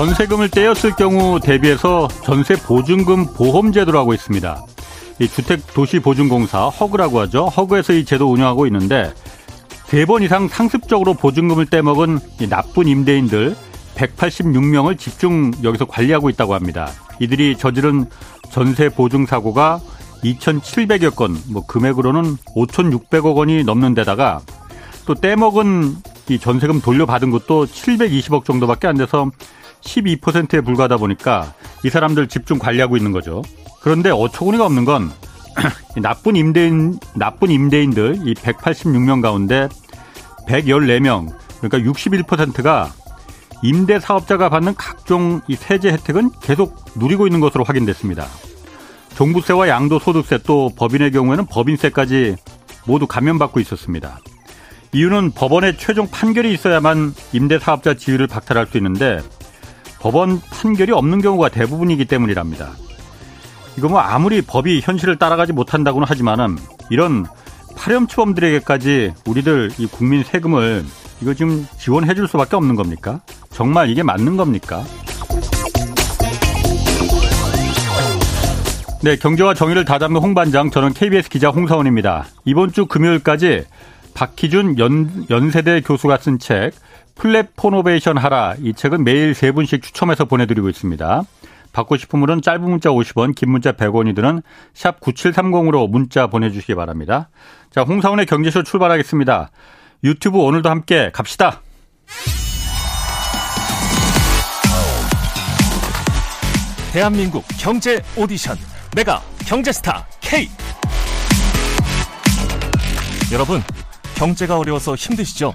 전세금을 떼었을 경우 대비해서 전세 보증금 보험 제도를 하고 있습니다. 이 주택도시보증공사 허그라고 하죠. 허그에서 이 제도 운영하고 있는데 세 번 이상 상습적으로 보증금을 떼먹은 나쁜 임대인들 186명을 집중 여기서 관리하고 있다고 합니다. 이들이 저지른 전세 보증 사고가 2,700여 건, 뭐 금액으로는 5,600억 원이 넘는 데다가 또 떼먹은 이 전세금 돌려받은 것도 720억 정도밖에 안 돼서 12%에 불과하다 보니까 이 사람들 집중 관리하고 있는 거죠. 그런데 어처구니가 없는 건 나쁜 임대인 나쁜 임대인들 이 186명 가운데 114명 그러니까 61%가 임대 사업자가 받는 각종 이 세제 혜택은 계속 누리고 있는 것으로 확인됐습니다. 종부세와 양도소득세 또 법인의 경우에는 법인세까지 모두 감면받고 있었습니다. 이유는 법원의 최종 판결이 있어야만 임대 사업자 지위를 박탈할 수 있는데 법원 판결이 없는 경우가 대부분이기 때문이랍니다. 이거 뭐 아무리 법이 현실을 따라가지 못한다고는 하지만은 이런 파렴치범들에게까지 우리들 이 국민 세금을 이거 지금 지원해 줄 수밖에 없는 겁니까? 정말 이게 맞는 겁니까? 네, 경제와 정의를 다잡는 홍반장, 저는 KBS 기자 홍사훈입니다. 이번 주 금요일까지 박희준 연, 연세대 교수가 쓴 책, 플랫포노베이션 하라. 이 책은 매일 세 분씩 추첨해서 보내드리고 있습니다. 받고 싶은 분은 짧은 문자 50원, 긴 문자 100원이 드는 샵 9730으로 문자 보내주시기 바랍니다. 자, 홍사훈의 경제쇼 출발하겠습니다. 유튜브 오늘도 함께 갑시다. 대한민국 경제 오디션 메가 경제스타 K 여러분 경제가 어려워서 힘드시죠?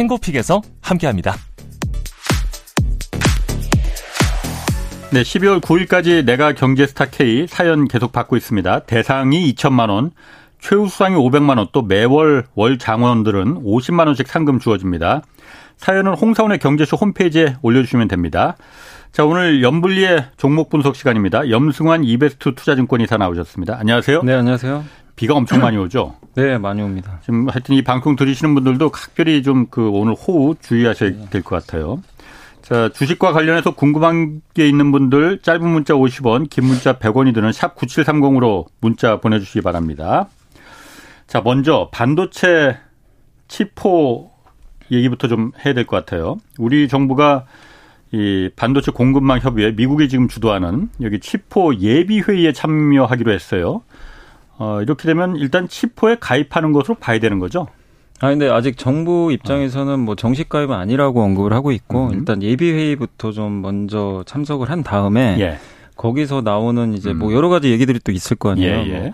탱고픽에서 함께합니다. 네, 12월 9일까지 내가 경제스타 K 사연 계속 받고 있습니다. 대상이 2천만 원, 최우수상이 500만 원, 또 매월 월 장원들은 50만 원씩 상금 주어집니다. 사연은 홍사원의 경제쇼 홈페이지에 올려주시면 됩니다. 자, 오늘 염블리의 종목 분석 시간입니다. 염승환 이베스트 투자증권 이사 나오셨습니다. 안녕하세요. 네, 안녕하세요. 비가 엄청 많이 오죠? 네, 많이 옵니다. 지금 하여튼 이 방송 들으시는 분들도 각별히 좀 그 오늘 호우 주의하셔야 될것 같아요. 자, 주식과 관련해서 궁금한 게 있는 분들 짧은 문자 50원, 긴 문자 100원이 드는 샵 9730으로 문자 보내주시기 바랍니다. 자, 먼저 반도체 치포 얘기부터 좀 해야 될 것 같아요. 우리 정부가 이 반도체 공급망 협의회 미국이 지금 주도하는 여기 치포 예비 회의에 참여하기로 했어요. 어, 이렇게 되면 일단 치포에 가입하는 것으로 봐야 되는 거죠. 아 근데 아직 정부 입장에서는 뭐 정식 가입은 아니라고 언급을 하고 있고 음. 일단 예비 회의부터 좀 먼저 참석을 한 다음에 예. 거기서 나오는 이제 뭐 음. 뭐 여러 가지 얘기들이 또 있을 거 아니에요. 예, 예. 뭐,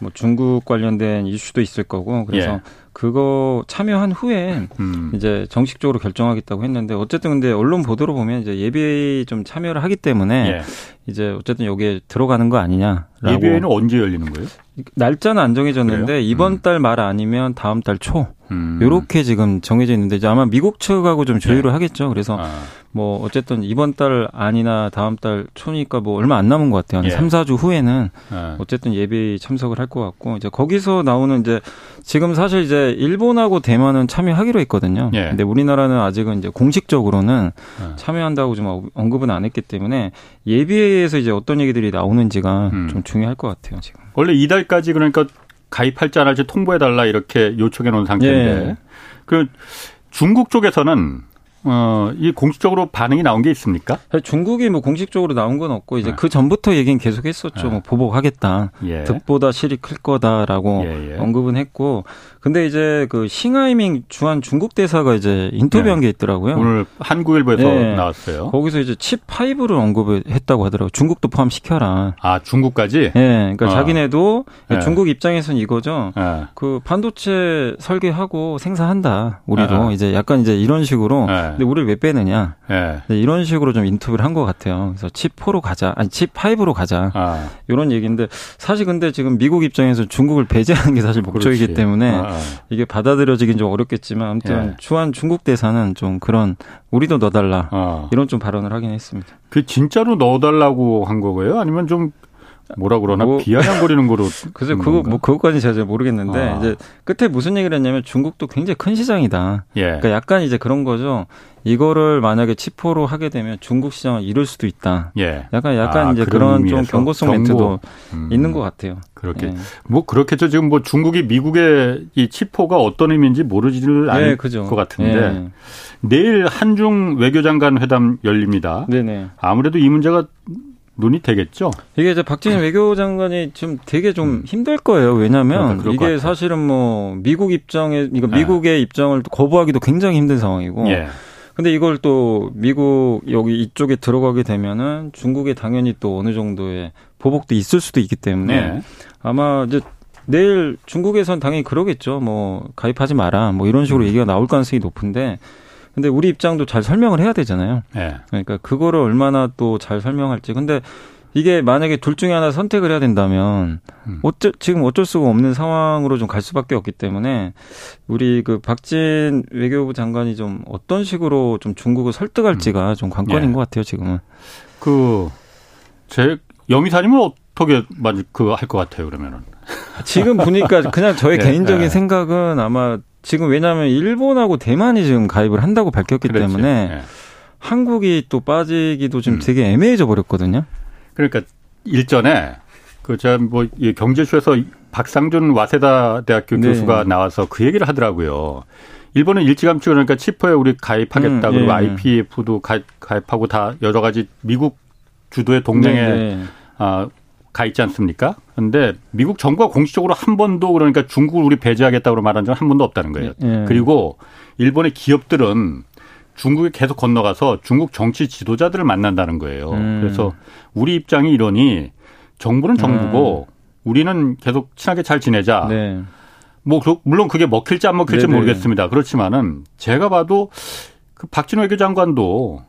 뭐 중국 관련된 이슈도 있을 거고 그래서 예. 그거 참여한 후에 음. 이제 정식적으로 결정하겠다고 했는데 어쨌든 근데 언론 보도로 보면 이제 예비 회의 좀 참여를 하기 때문에 예. 이제 어쨌든 여기에 들어가는 거 아니냐. 예비회의는 언제 열리는 거예요? 날짜는 안 정해졌는데 그래요? 이번 음. 달말 아니면 다음 달 초. 음. 요렇게 지금 정해져 있는데 이제 아마 미국 측하고 좀 조율을 네. 하겠죠. 그래서 아. 뭐 어쨌든 이번 달 아니나 다음 달 초니까 뭐 얼마 안 남은 것 같아요. 한 예. 3, 4주 후에는 예. 어쨌든 예비 참석을 할 것 같고 이제 거기서 나오는 이제 지금 사실 이제 일본하고 대만은 참여하기로 했거든요. 예. 근데 우리나라는 아직은 이제 공식적으로는 예. 참여한다고 좀 언급은 안 했기 때문에 예비에서 이제 어떤 얘기들이 나오는지가 음. 좀 중요할 것 같아요, 지금. 원래 이달까지 그러니까 가입할지 안 할지 통보해 달라 이렇게 요청해 놓은 상태인데 예. 그 중국 쪽에서는 어, 이 공식적으로 반응이 나온 게 있습니까? 중국이 뭐 공식적으로 나온 건 없고 이제 네. 그 전부터 얘기는 계속 했었죠. 네. 뭐 보복하겠다. 예. 득보다 실이 클 거다라고 예, 예. 언급은 했고 근데 이제 그 싱하이밍 주한 중국 대사가 이제 인터뷰한 네. 게 있더라고요. 오늘 한국일보에서 네. 나왔어요. 거기서 이제 칩 5를 언급을 했다고 하더라고요. 중국도 포함시켜라. 아, 중국까지? 네. 그러니까 어. 자기네도 네. 중국 입장에서는 이거죠. 네. 그 반도체 설계하고 생산한다. 우리도 네. 이제 약간 이제 이런 식으로 네. 근데 우리를 왜 빼느냐. 네. 이런 식으로 좀 인터뷰를 한 것 같아요. 그래서 칩4로 가자. 아니 칩5로 가자. 아. 이런 얘기인데 사실 근데 지금 미국 입장에서 중국을 배제하는 게 사실 목적이기 그렇지. 때문에 아, 아. 이게 받아들여지긴 좀 어렵겠지만 아무튼 예. 주한 중국 대사는 좀 그런 우리도 넣어달라 아. 이런 좀 발언을 하긴 했습니다. 그 진짜로 넣어달라고 한 거고요? 아니면 좀 뭐라 그러나 뭐, 비아냥거리는 거로. 그래서 그거 뭐 그것까지 제가 잘 모르겠는데 아. 이제 끝에 무슨 얘기를 했냐면 중국도 굉장히 큰 시장이다. 예. 그러니까 약간 이제 그런 거죠. 이거를 만약에 치포로 하게 되면 중국 시장을 잃을 수도 있다. 예. 약간 약간 아, 이제 그런 좀 경고성 경고. 멘트도 음. 있는 것 같아요. 그렇게 예. 뭐 그렇겠죠. 지금 뭐 중국이 미국의 이 치포가 어떤 의미인지 모르지를 않을 예, 것 같은데 예. 내일 한중 외교장관 회담 열립니다. 네네. 아무래도 이 문제가 논의 되겠죠. 이게 이제 박진희 외교장관이 좀 되게 좀 음. 힘들 거예요. 왜냐하면 이게 사실은 뭐 미국 입장에 이거 네. 미국의 네. 입장을 거부하기도 굉장히 힘든 상황이고. 예. 근데 이걸 또 미국 여기 이쪽에 들어가게 되면은 중국에 당연히 또 어느 정도의 보복도 있을 수도 있기 때문에 예. 아마 이제 내일 중국에선 당연히 그러겠죠. 뭐 가입하지 마라. 뭐 이런 식으로 음. 얘기가 나올 가능성이 높은데 근데 우리 입장도 잘 설명을 해야 되잖아요. 네. 그러니까 그거를 얼마나 또 잘 설명할지. 근데 이게 만약에 둘 중에 하나 선택을 해야 된다면 음. 어쩔 지금 어쩔 수가 없는 상황으로 좀 갈 수밖에 없기 때문에 우리 그 박진 외교부 장관이 좀 어떤 식으로 좀 중국을 설득할지가 음. 좀 관건인 예. 것 같아요 지금은. 그 제 영희사님은 어떻게 맞을 그할 것 같아요 그러면은. 지금 보니까 그냥 저의 네, 개인적인 네. 생각은 아마 지금 왜냐하면 일본하고 대만이 지금 가입을 한다고 밝혔기 그렇지. 때문에 네. 한국이 또 빠지기도 좀 음. 되게 애매해져 버렸거든요. 그러니까 일전에 그 제가 뭐 경제쇼에서 박상준 와세다 대학교 네. 교수가 나와서 그 얘기를 하더라고요. 일본은 일찌감치 그러니까 치퍼에 우리 가입하겠다 음, 그리고 예. IPF도 가입, 가입하고 다 여러 가지 미국 주도의 동맹에 네, 네. 아, 가 있지 않습니까? 근데 미국 정부가 공식적으로 한 번도 그러니까 중국을 우리 배제하겠다고 말한 적은 한 번도 없다는 거예요. 네. 그리고 일본의 기업들은 중국에 계속 건너가서 중국 정치 지도자들을 만난다는 거예요. 음. 그래서 우리 입장이 이러니 정부는 정부고 음. 우리는 계속 친하게 잘 지내자. 네. 뭐 물론 그게 먹힐지 안 먹힐지 네네. 모르겠습니다. 그렇지만은 제가 봐도 그 박진호 외교장관도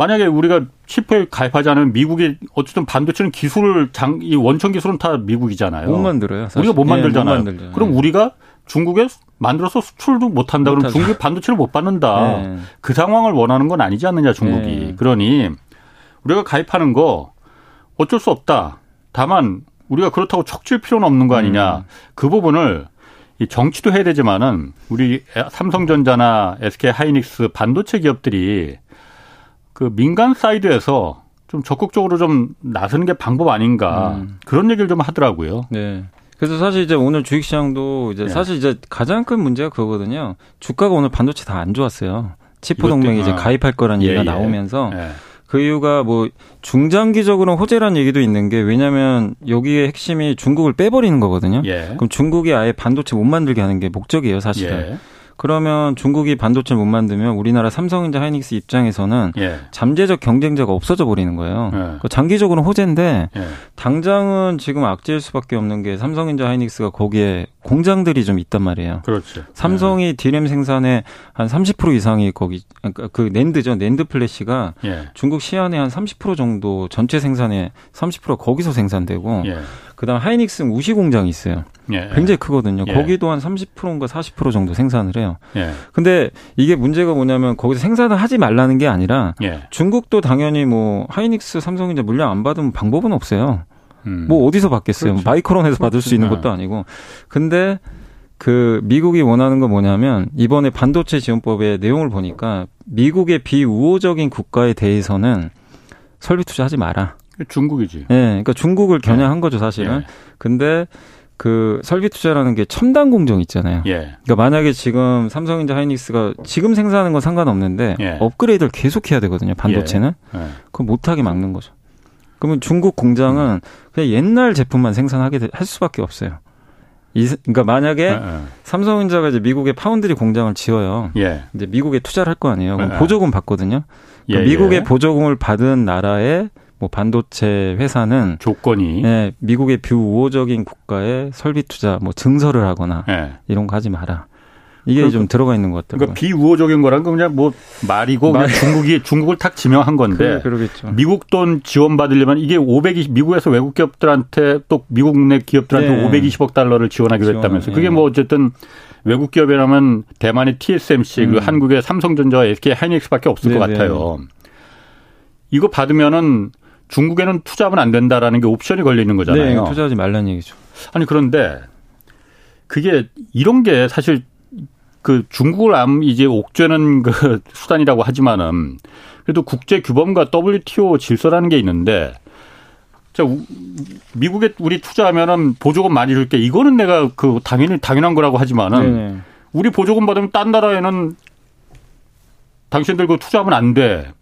만약에 우리가 치프에 가입하지 않으면 미국이 어쨌든 반도체는 기술을 장, 이 원천 기술은 다 미국이잖아요. 못 만들어요. 사실. 우리가 못 만들잖아요. 예, 못 그럼 우리가 중국에 만들어서 수출도 못 한다. 그럼 중국이 반도체를 못 받는다. 네. 그 상황을 원하는 건 아니지 않느냐, 중국이. 네. 그러니 우리가 가입하는 거 어쩔 수 없다. 다만 우리가 그렇다고 척질 필요는 없는 거 아니냐. 음. 그 부분을 이 정치도 해야 되지만은 우리 삼성전자나 SK 하이닉스 반도체 기업들이 그 민간 사이드에서 좀 적극적으로 좀 나서는 게 방법 아닌가 음. 그런 얘기를 좀 하더라고요. 네. 그래서 사실 이제 오늘 주식시장도 이제 네. 사실 이제 가장 큰 문제가 그거거든요. 주가가 오늘 반도체 다 안 좋았어요. 치포 동맹이 이제 가입할 거란 예, 얘기가 예. 나오면서 예. 그 이유가 뭐 중장기적으로 호재란 얘기도 있는 게 왜냐하면 여기에 핵심이 중국을 빼버리는 거거든요. 예. 그럼 중국이 아예 반도체 못 만들게 하는 게 목적이에요, 사실은. 예. 그러면 중국이 반도체를 못 만들면 우리나라 삼성전자 하이닉스 입장에서는 예. 잠재적 경쟁자가 없어져 버리는 거예요. 예. 그 장기적으로는 호재인데 예. 당장은 지금 악재일 수밖에 없는 게 삼성전자 하이닉스가 거기에 공장들이 좀 있단 말이에요. 그렇죠. 삼성이 예. 디램 생산의 한 30% 이상이 거기 그러니까 그 NAND죠. NAND flash가 예. 중국 시안의 한 30% 정도 전체 생산의 30% 거기서 생산되고 예. 그다음 하이닉스 우시 공장이 있어요. 예. 굉장히 크거든요. 예. 거기도 한 30%인가 40% 정도 생산을 해요. 예. 근데 이게 문제가 뭐냐면 거기서 생산을 하지 말라는 게 아니라 예. 중국도 당연히 뭐 하이닉스 삼성전자 물량 안 받으면 방법은 없어요. 음. 뭐 어디서 받겠어요? 그렇죠. 마이크론에서 그렇죠. 받을 수 있는 것도 아니고. 근데 그 미국이 원하는 건 뭐냐면 이번에 반도체 지원법의 내용을 보니까 미국의 비우호적인 국가에 대해서는 설비 투자하지 마라. 중국이지. 예, 네, 그러니까 중국을 겨냥한 네. 거죠 사실은. 예. 근데 그 설비 투자라는 게 첨단 공정 있잖아요. 예. 그러니까 만약에 지금 삼성전자 하이닉스가 지금 생산하는 건 상관없는데 예. 업그레이드를 계속 해야 되거든요. 반도체는. 예. 예. 그거 못하게 막는 거죠. 그러면 중국 공장은 그냥 옛날 제품만 생산하게 할 수밖에 없어요. 이, 그러니까 만약에 예, 예. 삼성전자가 이제 미국에 파운드리 공장을 지어요. 예. 이제 미국에 투자를 할 거 아니에요. 그럼 보조금 받거든요. 그러니까 미국의 보조금을 받은 나라에 뭐 반도체 회사는 조건이 네, 미국의 비우호적인 국가에 설비 투자 뭐 증설을 하거나 네. 이런 거 하지 마라. 이게 그러니까, 좀 들어가 있는 것 같아요. 그러니까 비우호적인 거란 건 그냥 뭐 말이고 그냥 중국이 중국을 탁 지명한 건데 그, 겠죠 미국 돈 지원 받으려면 이게 520 미국에서 외국 기업들한테 또 미국 내 기업들한테 네. 520억 달러를 지원하기로 지원, 했다면서 그게 네. 뭐 어쨌든 외국 기업이라면 대만의 TSMC 음. 그리고 한국의 삼성전자와 SK 하이닉스밖에 없을 네네. 것 같아요. 이거 받으면은 중국에는 투자하면 안 된다라는 게 옵션이 걸려 있는 거잖아요. 네, 투자하지 말라는 얘기죠. 아니 그런데 그게 이런 게 사실 그 중국을 암 이제 옥죄는 그 수단이라고 하지만은 그래도 국제 규범과 WTO 질서라는 게 있는데 자 미국에 우리 투자하면은 보조금 많이 줄게 이거는 내가 그 당연히 당연한 거라고 하지만은 네 우리 보조금 받으면 딴 나라에는 당신들 그 투자하면 안 돼.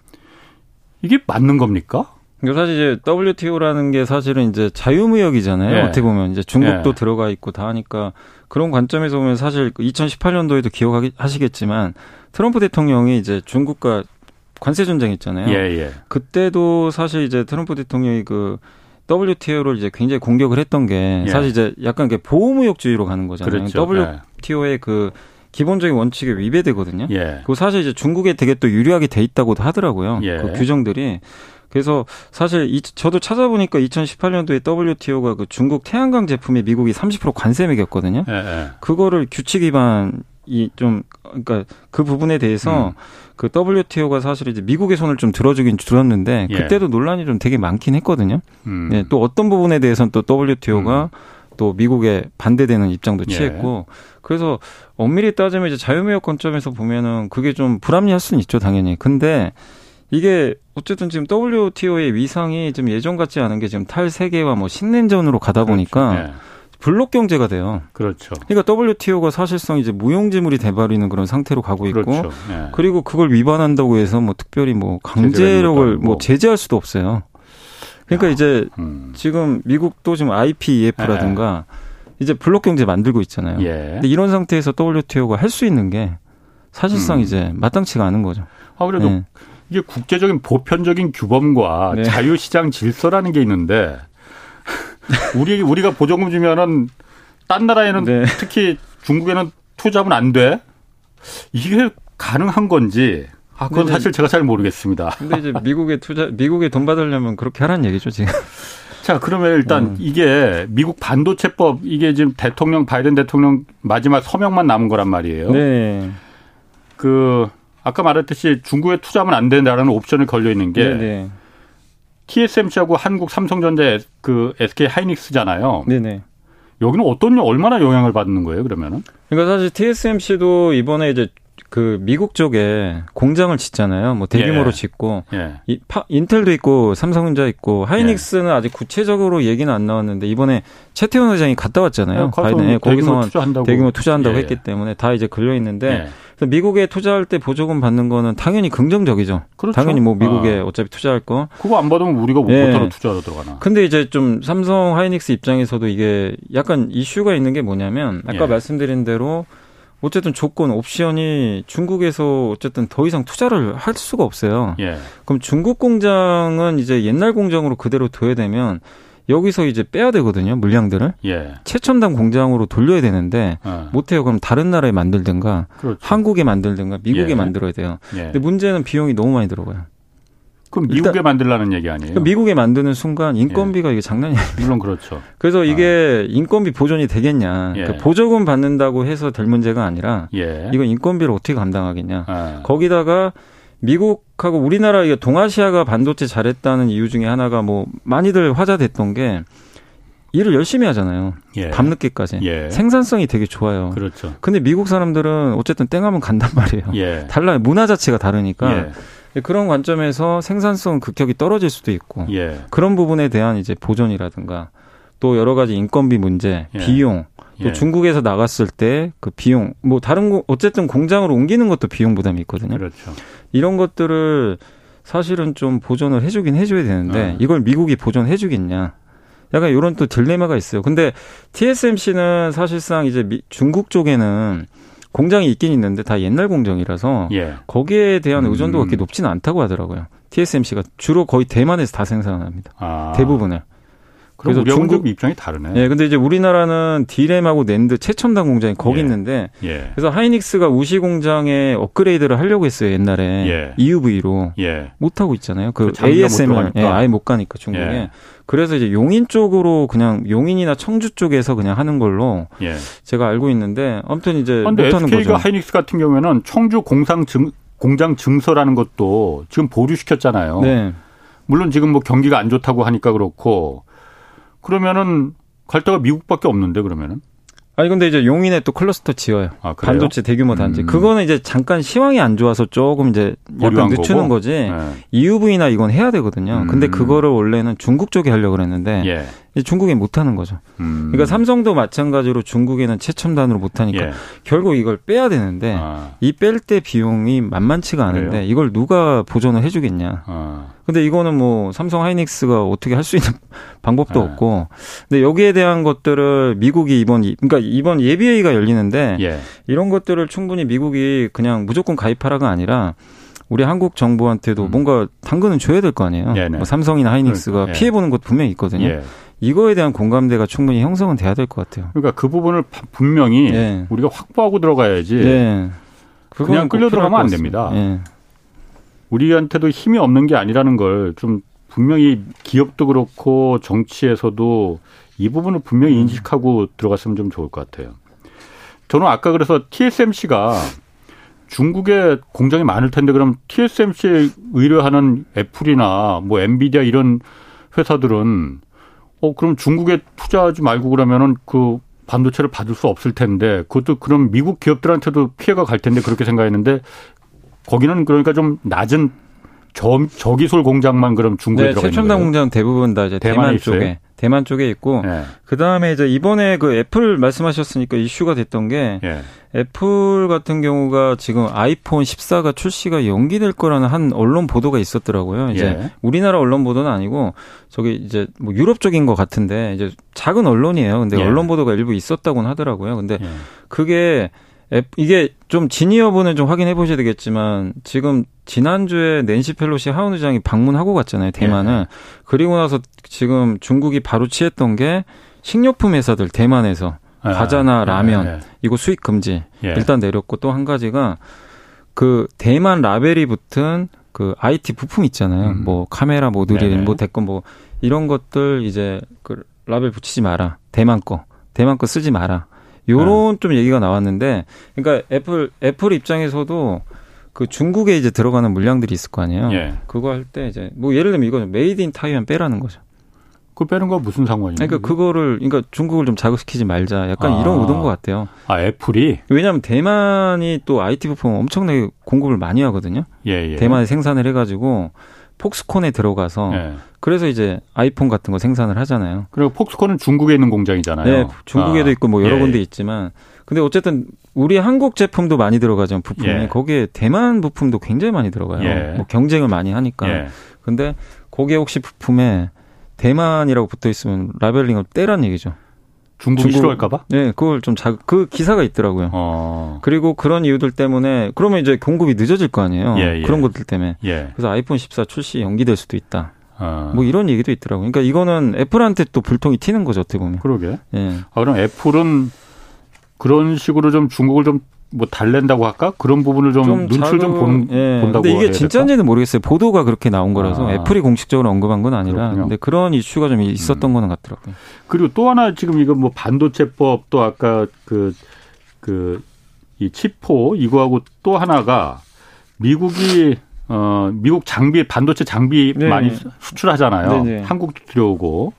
이게 맞는 겁니까? 사실 이제 WTO라는 게 사실은 이제 자유무역이잖아요. 네. 어떻게 보면 이제 중국도 네. 들어가 있고 다 하니까 그런 관점에서 보면 사실 2018년도에도 그 기억하시겠지만 트럼프 대통령이 이제 중국과 관세 전쟁 있잖아요. 예, 예. 그때도 사실 이제 트럼프 대통령이 그 WTO를 이제 굉장히 공격을 했던 게 예. 사실 이제 약간 보호무역주의로 가는 거잖아요. 그렇죠. WTO의 예. 그 기본적인 원칙에 위배되거든요. 예. 그 사실 이제 중국에 되게 또 유리하게 돼 있다고도 하더라고요. 예. 그 규정들이. 그래서 사실 이, 저도 찾아보니까 2018년도에 WTO가 그 중국 태양광 제품에 미국이 30% 관세 매겼거든요. 예, 예. 그거를 규칙 위반 이 좀 그러니까 그 부분에 대해서 음. 그 WTO가 사실 이제 미국의 손을 좀 들어주긴 들었는데 예. 그때도 논란이 좀 되게 많긴 했거든요. 음. 예, 또 어떤 부분에 대해서는 또 WTO가 음. 또 미국에 반대되는 입장도 예. 취했고 그래서 엄밀히 따지면 이제 자유무역 관점에서 보면은 그게 좀 불합리할 수는 있죠 당연히. 근데 이게 어쨌든 지금 WTO의 위상이 좀 예전 같지 않은 게 지금 탈세계와 뭐 신냉전으로 가다 그렇죠. 보니까 그렇죠. 네. 블록 경제가 돼요. 그렇죠. 그러니까 WTO가 사실상 이제 무용지물이 돼버리는 그런 상태로 가고 있고, 그렇죠. 네. 그리고 그걸 위반한다고 해서 뭐 특별히 뭐 강제력을 뭐 제재할 수도 없어요. 그러니까 야, 이제 음. 지금 미국도 지금 IPEF라든가 네. 이제 블록 경제 만들고 있잖아요. 예. 근데 이런 상태에서 WTO가 할 수 있는 게 사실상 음. 이제 마땅치가 않은 거죠. 아 그래도 네. 이게 국제적인 보편적인 규범과 네. 자유시장 질서라는 게 있는데 우리 우리가 보조금 주면은 딴 나라에는 네. 특히 중국에는 투자하면 안 돼. 이게 가능한 건지 아, 그건 사실 제가 잘 모르겠습니다. 근데 이제 미국에 투자, 미국에 돈 받으려면 그렇게 하라는 얘기죠, 지금. 자, 그러면 일단 음. 이게 미국 반도체법, 이게 지금 대통령, 바이든 대통령 마지막 서명만 남은 거란 말이에요. 네. 그, 아까 말했듯이 중국에 투자하면 안 된다라는 옵션을 걸려 있는 게 네네. TSMC하고 한국 삼성전자 그 SK 하이닉스잖아요. 네네. 여기는 어떤 얼마나 영향을 받는 거예요, 그러면은? 그러니까 사실 TSMC도 이번에 이제 그 미국 쪽에 공장을 짓잖아요. 뭐 대규모로 예. 짓고 예. 이 파, 인텔도 있고 삼성전자 있고 하이닉스는 예. 아직 구체적으로 얘기는 안 나왔는데 이번에 최태원 회장이 갔다 왔잖아요. 예, 바이든에 거기서 투자한다고. 대규모 투자한다고 예. 했기 때문에 다 이제 걸려 있는데 예. 미국에 투자할 때 보조금 받는 거는 당연히 긍정적이죠. 그렇죠. 당연히 뭐 미국에 아. 어차피 투자할 거. 그거 안 받으면 우리가 못하러 예. 투자하러 들어가나. 근데 이제 좀 삼성 하이닉스 입장에서도 이게 약간 이슈가 있는 게 뭐냐면 아까 말씀드린 대로 어쨌든 조건 옵션이 중국에서 어쨌든 더 이상 투자를 할 수가 없어요. 예. 그럼 중국 공장은 이제 옛날 공장으로 그대로 둬야 되면 여기서 이제 빼야 되거든요 물량들을 예. 최첨단 공장으로 돌려야 되는데 어. 못해요 그럼 다른 나라에 만들든가 그렇죠. 한국에 만들든가 미국에 예. 만들어야 돼요 예. 근데 문제는 비용이 너무 많이 들어가요 그럼 미국에 만들라는 얘기 아니에요? 미국에 만드는 순간 인건비가 예. 이게 장난이 아니에요. 물론 그렇죠. 그래서 이게 아. 인건비 보존이 되겠냐. 예. 그러니까 보조금 받는다고 해서 될 문제가 아니라 예. 이건 인건비를 어떻게 감당하겠냐. 아. 거기다가 미국하고 우리나라 이게 동아시아가 반도체 잘했다는 이유 중에 하나가 뭐 많이들 화제됐던 게 일을 열심히 하잖아요. 예. 밤늦게까지. 예. 생산성이 되게 좋아요. 그렇죠. 근데 미국 사람들은 어쨌든 땡하면 간단 말이에요. 예. 달라요. 문화 자체가 다르니까. 예. 그런 관점에서 생산성 극격이 떨어질 수도 있고 예. 그런 부분에 대한 이제 보존이라든가 또 여러 가지 인건비 문제, 예. 비용, 또 예. 중국에서 나갔을 때 그 비용, 뭐 다른 거 어쨌든 공장으로 옮기는 것도 비용 부담이 있거든요. 그렇죠. 이런 것들을 사실은 좀 보존을 해주긴 해줘야 되는데 어. 이걸 미국이 보존해주겠냐? 약간 이런 또 딜레마가 있어요. 근데 TSMC는 사실상 이제 미, 중국 쪽에는 공장이 있긴 있는데 다 옛날 공장이라서 예. 거기에 대한 음. 의존도가 그렇게 높지는 않다고 하더라고요. TSMC가 주로 거의 대만에서 다 생산합니다. 아. 대부분을. 그래서 중국 입장이 다르네. 예, 근데 이제 우리나라는 디램하고 낸드 최첨단 공장이 거기 예. 있는데 예. 그래서 하이닉스가 우시 공장에 업그레이드를 하려고 했어요 옛날에 예. EUV로 예. 못 하고 있잖아요. 그, 그 ASMR 예, 아예 못 가니까 중국에. 예. 그래서 이제 용인 쪽으로 그냥 용인이나 청주 쪽에서 그냥 하는 걸로 예. 제가 알고 있는데 아무튼 이제 못 하는 거죠. 하이닉스 같은 경우에는 청주 공상 증 공장 증서라는 것도 지금 보류시켰잖아요. 네. 물론 지금 뭐 경기가 안 좋다고 하니까 그렇고 그러면은 갈 데가 미국밖에 없는데 그러면은 아니 근데 이제 용인에 또 클러스터 지어요. 아, 반도체 대규모 단지. 음. 그거는 이제 잠깐 시황이 안 좋아서 조금 이제 약간 늦추는 거고? 거지. 네. EUV나 이건 해야 되거든요. 음. 근데 그거를 원래는 중국 쪽에 하려고 그랬는데 예. 중국이 못 하는 거죠. 음. 그러니까 삼성도 마찬가지로 중국에는 최첨단으로 못 하니까 예. 결국 이걸 빼야 되는데 아. 이뺄 때 비용이 만만치가 않은데 그래요? 이걸 누가 보존을 해 주겠냐. 아. 근데 이거는 뭐 삼성 하이닉스가 어떻게 할 수 있는 방법도 네. 없고. 근데 여기에 대한 것들을 미국이 이번 그러니까 이번 예비회의가 열리는데 예. 이런 것들을 충분히 미국이 그냥 무조건 가입하라가 아니라 우리 한국 정부한테도 음. 뭔가 당근은 줘야 될 거 아니에요. 뭐 삼성이나 하이닉스가 그러니까, 예. 피해 보는 것 분명히 있거든요. 예. 이거에 대한 공감대가 충분히 형성은 돼야 될 것 같아요. 그러니까 그 부분을 분명히 예. 우리가 확보하고 들어가야지. 예. 그냥 끌려 들어가면 안 됩니다. 예. 우리한테도 힘이 없는 게 아니라는 걸 좀 분명히 기업도 그렇고 정치에서도 이 부분을 분명히 음. 인식하고 들어갔으면 좀 좋을 것 같아요. 저는 아까 그래서 TSMC가 중국에 공장이 많을 텐데 그럼 TSMC에 의뢰하는 애플이나 뭐 엔비디아 이런 회사들은 어 그럼 중국에 투자하지 말고 그러면은 그 반도체를 받을 수 없을 텐데 그것도 그럼 미국 기업들한테도 피해가 갈 텐데 그렇게 생각했는데 거기는 그러니까 좀 낮은 저, 저기술 공장만 그럼 중국에 네, 들어가 있는. 최첨단 공장 대부분 다 이제 대만 쪽에 대만 쪽에 있고 네. 그다음에 이제 이번에 그 애플 말씀하셨으니까 이슈가 됐던 게 네. 애플 같은 경우가 지금 아이폰 14가 출시가 연기될 거라는 한 언론 보도가 있었더라고요. 이제 예. 우리나라 언론 보도는 아니고 저기 이제 뭐 유럽 쪽인 것 같은데 이제 작은 언론이에요. 근데 예. 언론 보도가 일부 있었다고는 하더라고요. 근데 예. 그게 이게 좀 진위 여부는 좀 확인해 보셔야 되겠지만 지금 지난주에 낸시 펠로시 하원 의장이 방문하고 갔잖아요 대만을 예. 그리고 나서 지금 중국이 바로 취했던 게 식료품 회사들 대만에서 예. 과자나 예. 라면 예. 이거 수입 금지 예. 일단 내렸고 또 한 가지가 그 대만 라벨이 붙은 그 IT 부품 있잖아요 음. 뭐 카메라 모듈이 뭐 됐건 뭐 이런 것들 이제 그 라벨 붙이지 마라 대만 거 대만 거 쓰지 마라 요런 네. 좀 얘기가 나왔는데, 그러니까 애플 애플 입장에서도 그 중국에 이제 들어가는 물량들이 있을 거 아니에요. 예. 그거 할 때 이제 뭐 예를 들면 이거는 made in Taiwan 빼라는 거죠. 그 빼는 거 무슨 상관이에요? 그러니까 그거를 그러니까 중국을 좀 자극시키지 말자. 약간 아. 이런 의도인 것 같아요. 아 애플이 왜냐하면 대만이 또 IT 부품 엄청나게 공급을 많이 하거든요. 예, 예. 대만에 생산을 해가지고 폭스콘에 들어가서 예. 그래서 이제 아이폰 같은 거 생산을 하잖아요. 그리고 폭스콘은 중국에 있는 공장이잖아요. 네, 중국에도 아. 있고 뭐 여러 예. 군데 있지만 근데 어쨌든 우리 한국 제품도 많이 들어가죠 부품이 예. 거기에 대만 부품도 굉장히 많이 들어가요. 예. 뭐 경쟁을 많이 하니까. 예. 근데 거기에 혹시 부품에 대만이라고 붙어 있으면 라벨링을 떼란 얘기죠. 중국이 중국, 싫어할까봐? 네, 그걸 좀 자, 그 기사가 있더라고요. 어. 그리고 그런 이유들 때문에 그러면 이제 공급이 늦어질 거 아니에요. 예, 예. 그런 것들 때문에. 예. 그래서 아이폰 14 출시 연기될 수도 있다. 어. 뭐 이런 얘기도 있더라고요. 그러니까 이거는 애플한테 또 불통이 튀는 거죠, 어떻게 보면. 그러게. 예. 아, 그럼 애플은 그런 식으로 좀 중국을 좀 뭐 달랜다고 할까 그런 부분을 좀, 좀 눈치를 좀 본, 예. 본다고 근데 이게 진짜인지는 모르겠어요. 보도가 그렇게 나온 거라서 아. 애플이 공식적으로 언급한 건 아니라 그렇군요. 근데 그런 이슈가 좀 있었던 음. 거는 같더라고요. 그리고 또 하나 지금 이거 뭐 반도체법 또 아까 그 그 이 치포 이거하고 또 하나가 미국이 어 미국 장비 반도체 장비 네. 많이 수출하잖아요. 네, 네. 한국도 들여오고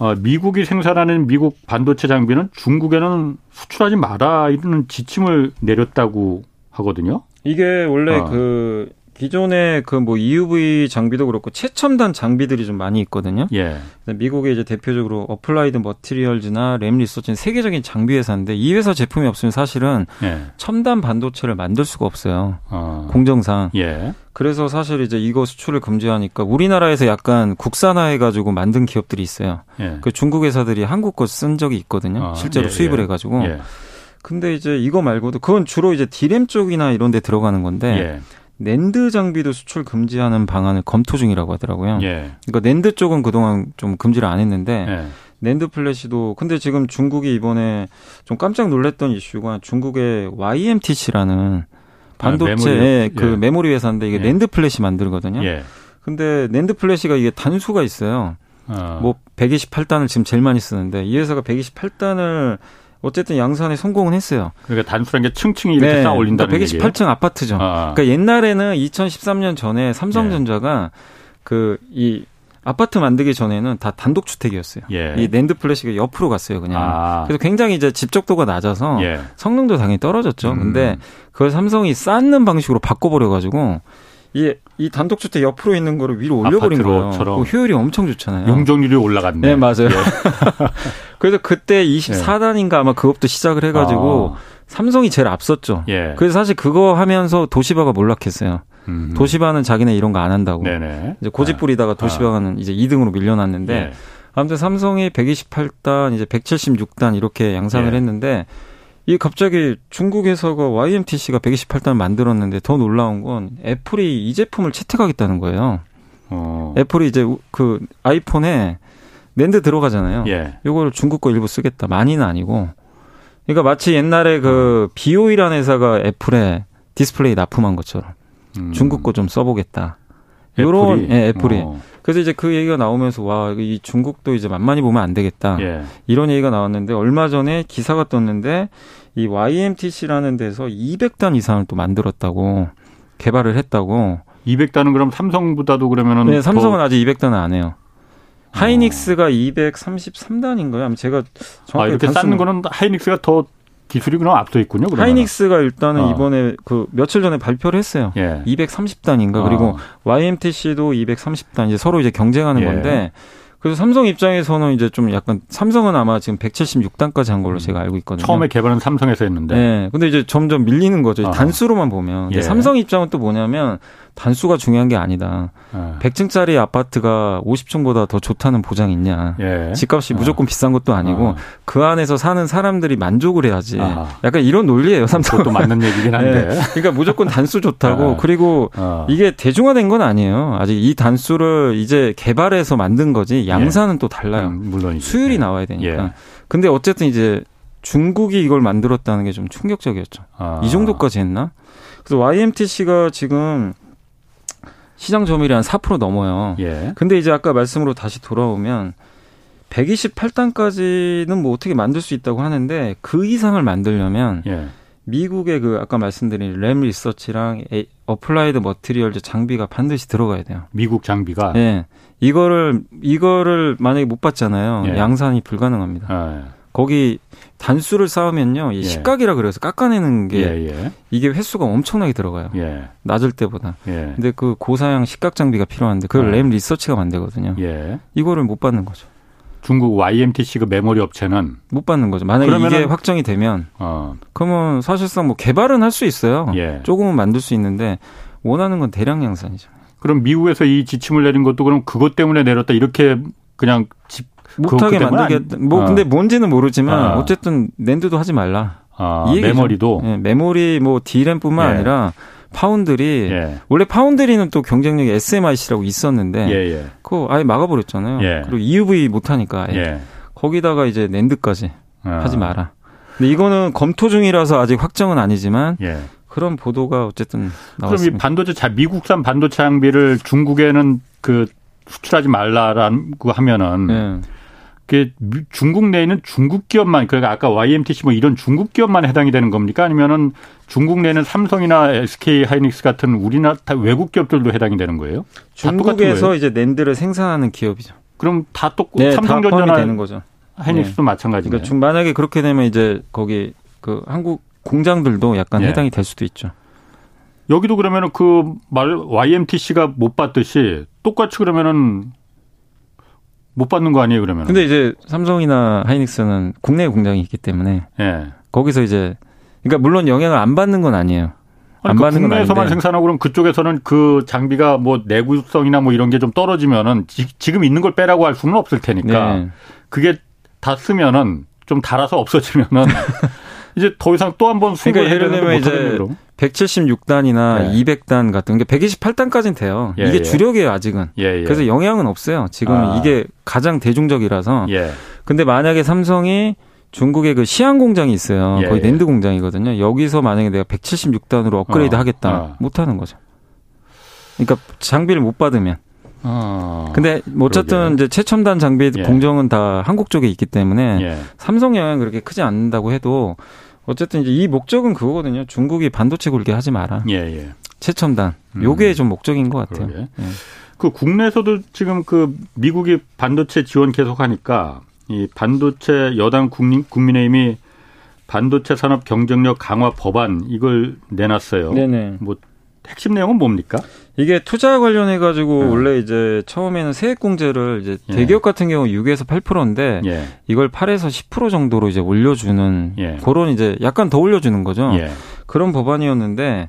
어, 미국이 생산하는 미국 반도체 장비는 중국에는 수출하지 마라 이런 지침을 내렸다고 하거든요. 이게 원래 어. 그 기존의 그 뭐 EUV 장비도 그렇고 최첨단 장비들이 좀 많이 있거든요. 예. 미국의 이제 대표적으로 Applied Materials나 Lam Research는 세계적인 장비 회사인데 이 회사 제품이 없으면 사실은 예. 첨단 반도체를 만들 수가 없어요. 어. 공정상. 예. 그래서 사실 이제 이거 수출을 금지하니까 우리나라에서 약간 국산화해 가지고 만든 기업들이 있어요. 예. 그 중국 회사들이 한국 거 쓴 적이 있거든요. 어. 실제로 예, 수입을 예. 해 가지고. 근데 이제 이거 말고도 그건 주로 이제 디램 쪽이나 이런 데 들어가는 건데 낸드 장비도 수출 금지하는 방안을 검토 중이라고 하더라고요. 예. 그러니까 낸드 쪽은 그동안 좀 금지를 안 했는데 예. NAND flash도 근데 지금 중국이 이번에 좀 깜짝 놀랐던 이슈가 중국의 YMTC라는 반도체 아, 메모리, 그 예. 메모리 회사인데 이게 예. NAND flash 만들거든요. 예. 근데 NAND flash가 이게 단수가 있어요. 어. 뭐 128단을 지금 제일 많이 쓰는데 이 회사가 128단을 어쨌든 양산에 성공은 했어요. 그러니까 단수라는 게 층층이 이렇게 네. 쌓아 올린다는 그러니까 128층 얘기예요? 아파트죠. 아. 그러니까 옛날에는 2013년 전에 삼성전자가 네. 그이 아파트 만들기 전에는 다 단독 주택이었어요. 예. 이 NAND flash가 옆으로 갔어요, 그냥. 아. 그래서 굉장히 이제 집적도가 낮아서 예. 성능도 당연히 떨어졌죠. 음. 근데 그걸 삼성이 쌓는 방식으로 바꿔버려 가지고 이, 이 단독주택 옆으로 있는 거를 위로 올려버린 거예요. 그 효율이 엄청 좋잖아요. 용적률이 올라갔네. 네, 맞아요. 예. 그래서 그때 24단인가 아마 그것도 시작을 해가지고 아. 삼성이 제일 앞섰죠. 예. 그래서 사실 그거 하면서 도시바가 몰락했어요. 음. 도시바는 자기네 이런 거 안 한다고. 네네. 이제 고집 부리다가 아. 도시바는 아. 이제 2등으로 밀려났는데 예. 아무튼 삼성이 128단, 이제 176단 이렇게 양상을 예. 했는데 이 갑자기 중국 에서가 YMTC가 128단을 만들었는데 더 놀라운 건 애플이 이 제품을 채택하겠다는 거예요. 어. 애플이 이제 그 아이폰에 랜드 들어가잖아요. 예. 요거를 중국 거 일부 쓰겠다. 많이는 아니고. 그러니까 마치 옛날에 그 어. BOE라는 회사가 Apple에 디스플레이 납품한 것처럼 음. 중국 거 좀 써보겠다. 요런 Apple이, 예, Apple이. 어. 그래서 이제 그 얘기가 나오면서 와 이 중국도 이제 만만히 보면 안 되겠다 예. 이런 얘기가 나왔는데 얼마 전에 기사가 떴는데 이 YMTC라는 데서 200단 이상을 또 만들었다고 개발을 했다고. 200단은 그럼 삼성보다도 그러면은 네, 삼성은 더... 아직 200단은 안 해요. 하이닉스가 어. 233단인가요? 제가 정확히 아, 이렇게 쌓는 거는 하이닉스가 더 기술이 그럼 앞서 있군요. 그러면. 하이닉스가 일단은 어. 이번에 그 며칠 전에 발표를 했어요. 예. 230단인가 어. 그리고 YMTC도 230단 이제 서로 이제 경쟁하는 예. 건데 그래서 삼성 입장에서는 이제 좀 약간 삼성은 아마 지금 176단까지 한 걸로 음. 제가 알고 있거든요. 처음에 개발은 삼성에서 했는데. 네. 근데 이제 점점 밀리는 거죠. 어. 단수로만 보면. 예. 삼성 입장은 또 뭐냐면 단수가 중요한 게 아니다. 예. 100층짜리 아파트가 50층보다 더 좋다는 보장이 있냐. 예. 집값이 어. 무조건 비싼 것도 아니고 어. 그 안에서 사는 사람들이 만족을 해야지. 아. 약간 이런 논리예요. 삼성. 그것도 맞는 얘기긴 한데. 네. 그러니까 무조건 단수 좋다고. 어. 그리고 어. 이게 대중화된 건 아니에요. 아직 이 단수를 이제 개발해서 만든 거지 양산은 또 달라요. 음, 물론 수율이 예. 나와야 되니까. 예. 근데 어쨌든 이제 중국이 이걸 만들었다는 게 좀 충격적이었죠. 아. 이 정도까지 했나? 그래서 YMTC가 지금 시장 점유율이 한 4% 넘어요. 예. 근데 이제 아까 말씀으로 다시 돌아오면 128단까지는 뭐 어떻게 만들 수 있다고 하는데 그 이상을 만들려면 예. 미국의 그 아까 말씀드린 Lam Research랑 Applied Material 장비가 반드시 들어가야 돼요. 미국 장비가. 예. 이거를 이거를 만약에 못 받잖아요. 예. 양산이 불가능합니다. 아, 예. 거기 단수를 쌓으면요, 이 예. 식각이라 그래서 깎아내는 게 예, 예. 이게 횟수가 엄청나게 들어가요. 예. 낮을 때보다. 예. 근데 그 고사양 식각 장비가 필요한데 그걸 램 리서치가 만들거든요. 이거를 못 받는 거죠. 중국 YMTC 그 메모리 업체는 못 받는 거죠. 만약에 이게 확정이 되면 어. 그러면 사실상 뭐 개발은 할 수 있어요. 조금은 만들 수 있는데 원하는 건 대량 양산이죠. 그럼 미국에서 이 지침을 내린 것도 그럼 그것 때문에 내렸다 이렇게 그냥 집 못하게 만들게 뭐 어. 근데 뭔지는 모르지만 어. 어쨌든 랜드도 하지 말라. 아, 이 메모리도 네, 메모리 뭐 D램뿐만 예. 아니라 파운드리 예. 원래 파운드리는 또 경쟁력이 SMIC라고 있었는데 예, 예. 그거 아예 막아버렸잖아요. 예. 그리고 EUV 못하니까 예. 거기다가 이제 랜드까지 아. 하지 마라. 근데 이거는 검토 중이라서 아직 확정은 아니지만 그런 보도가 어쨌든 나왔습니다. 그럼 이 반도체 자 미국산 반도체 장비를 중국에는 그 수출하지 말라라고 하면은 네. 그 중국 내에는 중국 기업만 그러니까 아까 YMTC 뭐 이런 중국 기업만 해당이 되는 겁니까? 아니면은 중국 내에는 삼성이나 SK 하이닉스 같은 우리나라 외국 기업들도 해당이 되는 거예요? 중국에서 이제 낸드를 생산하는 기업이죠. 그럼 다 똑, 네, 삼성전자나 되는 거죠. 하이닉스도 네. 마찬가지예요. 그러니까 만약에 그렇게 되면 이제 거기 그 한국 공장들도 약간 네. 해당이 될 수도 있죠. 여기도 그러면은 그 말 YMTC가 못 받듯이 똑같이 그러면은 못 받는 거 아니에요 그러면? 근데 이제 삼성이나 하이닉스는 국내 공장이 있기 때문에 예. 거기서 이제 그러니까 물론 영향을 안 받는 건 아니에요. 안 그러니까 받는 국내에서만 생산하고 그럼 그쪽에서는 그 장비가 뭐 내구성이나 뭐 이런 게 좀 떨어지면은 지, 금 있는 걸 빼라고 할 수는 없을 테니까 네. 그게 다 쓰면은 좀 달아서 없어지면은 이제 더 이상 또 한 번 수익을 그러니까 예를 들면 이제 176단이나 예. 200단 같은 게 128단까지는 돼요. 예, 이게 예. 주력이에요 아직은. 예, 예. 그래서 영향은 없어요. 지금 아. 이게 가장 대중적이라서. 예. 근데 만약에 삼성이 중국에 그 시안 공장이 있어요. 예, 거의 랜드 공장이거든요. 여기서 만약에 내가 176단으로 업그레이드 어, 하겠다. 어. 못 하는 거죠. 그러니까 장비를 못 받으면. 어, 근데 뭐 어쨌든 그러게. 이제 최첨단 장비 예. 공정은 다 한국 쪽에 있기 때문에 예. 삼성 영향 그렇게 크지 않는다고 해도 어쨌든 이제 이 목적은 그거거든요. 중국이 반도체 굴게 하지 마라. 예, 예. 최첨단. 음. 요게 좀 목적인 것 같아요. 예. 그 국내에서도 지금 그 미국이 반도체 지원 계속하니까 이 반도체 여당 국민 국민의힘이 반도체 산업 경쟁력 강화 법안 이걸 내놨어요. 네네. 뭐 핵심 내용은 뭡니까? 이게 투자 관련해 가지고 음. 원래 이제 처음에는 세액공제를 이제 예. 대기업 같은 경우 6에서 8%인데 예. 이걸 8에서 10% 정도로 이제 올려주는 예. 그런 이제 약간 더 올려주는 거죠. 예. 그런 법안이었는데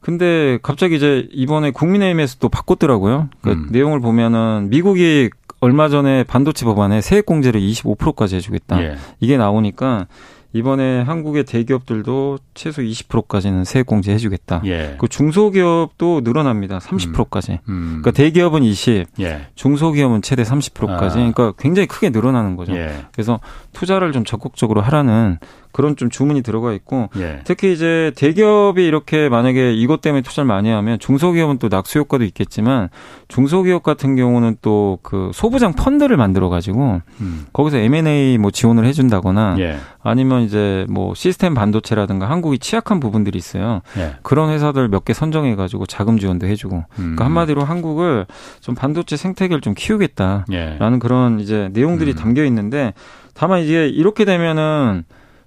근데 갑자기 이제 이번에 국민의힘에서 또 바꿨더라고요. 그 음. 내용을 보면은 미국이 얼마 전에 반도체 법안에 세액공제를 25%까지 해주겠다. 예. 이게 나오니까 이번에 한국의 대기업들도 최소 20%까지는 세액 공제 해 주겠다. 예. 그 중소기업도 늘어납니다. 30%까지. 음. 음. 그러니까 대기업은 20, 예. 중소기업은 최대 30%까지. 아. 그러니까 굉장히 크게 늘어나는 거죠. 예. 그래서 투자를 좀 적극적으로 하라는 그런 좀 주문이 들어가 있고 예. 특히 이제 대기업이 이렇게 만약에 이것 때문에 투자를 많이 하면 중소기업은 또 낙수 효과도 있겠지만 중소기업 같은 경우는 또 그 소부장 펀드를 만들어 가지고 음. 거기서 M&A 뭐 지원을 해준다거나 예. 아니면 이제 뭐 시스템 반도체라든가 한국이 취약한 부분들이 있어요. 예. 그런 회사들 몇 개 선정해 가지고 자금 지원도 해주고 음. 그러니까 한마디로 한국을 좀 반도체 생태계를 좀 키우겠다라는 예. 그런 이제 내용들이 음. 담겨 있는데 다만 이제 이렇게 되면은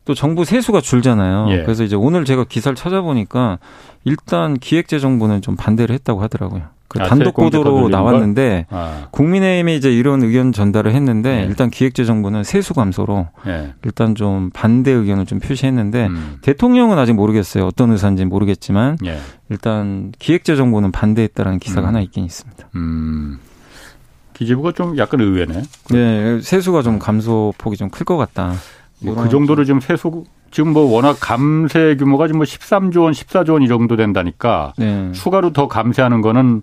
또 정부 세수가 줄잖아요. 예. 그래서 이제 오늘 제가 기사를 찾아보니까 일단 기획재정부는 좀 반대를 했다고 하더라고요. 그 아, 단독 보도로 나왔는데 아. 국민의힘이 이제 이런 의견 전달을 했는데 예. 일단 기획재정부는 세수 감소로 예. 일단 좀 반대 의견을 좀 표시했는데 음. 대통령은 아직 모르겠어요. 어떤 의사인지 모르겠지만 예. 일단 기획재정부는 반대했다라는 기사가 음. 하나 있긴 있습니다. 음. 기재부가 좀 약간 의외네. 네, 세수가 좀 감소 폭이 좀 클 것 같다. 뭐그 정도로 지금 세수 지금 뭐 워낙 감세 규모가 지금 뭐 13조 원, 14조 원 이 정도 된다니까 네. 추가로 더 감세하는 거는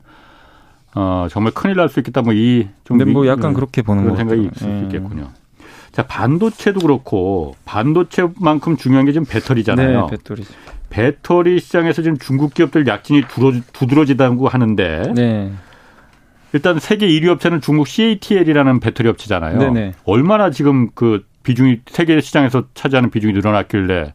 어 정말 큰일 날 수 있겠다. 뭐 이좀 뭐 약간 그렇게 보는 그런 생각이 있을 수 네. 있겠군요. 자 반도체도 그렇고 반도체만큼 중요한 게 지금 배터리잖아요. 네, 배터리. 배터리 시장에서 지금 중국 기업들 약진이 두드러 지다고 하는데 네. 일단 세계 1위 업체는 중국 CATL이라는 배터리 업체잖아요. 네네. 얼마나 지금 그 비중이 세계 시장에서 차지하는 비중이 늘어났길래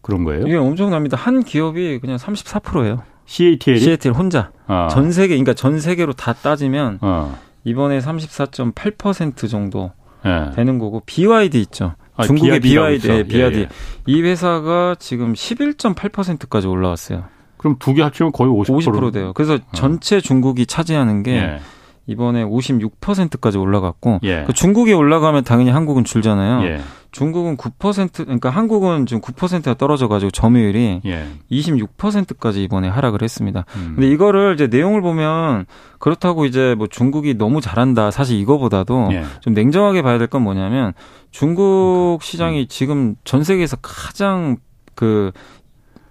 그런 거예요? 이게 엄청납니다. 한 기업이 그냥 34%예요. CATL CATL 혼자 어. 전 세계 그러니까 전 세계로 다 따지면 어. 이번에 34.8% 정도 네. 되는 거고 BYD 있죠. 아, 중국의 BYD, 네, BYD 예, 예. 이 회사가 지금 11.8%까지 올라왔어요. 그럼 두 개 합치면 거의 50%. 50% 돼요. 그래서 어. 전체 중국이 차지하는 게 예. 이번에 56%까지 올라갔고 예. 그 중국이 올라가면 당연히 한국은 줄잖아요. 예. 중국은 9% 그러니까 한국은 지금 9%가 떨어져 가지고 점유율이 예. 26%까지 이번에 하락을 했습니다. 음. 근데 이거를 이제 내용을 보면 그렇다고 이제 뭐 중국이 너무 잘한다. 사실 이거보다도 예. 좀 냉정하게 봐야 될 건 뭐냐면 중국 그러니까. 시장이 음. 지금 전 세계에서 가장 그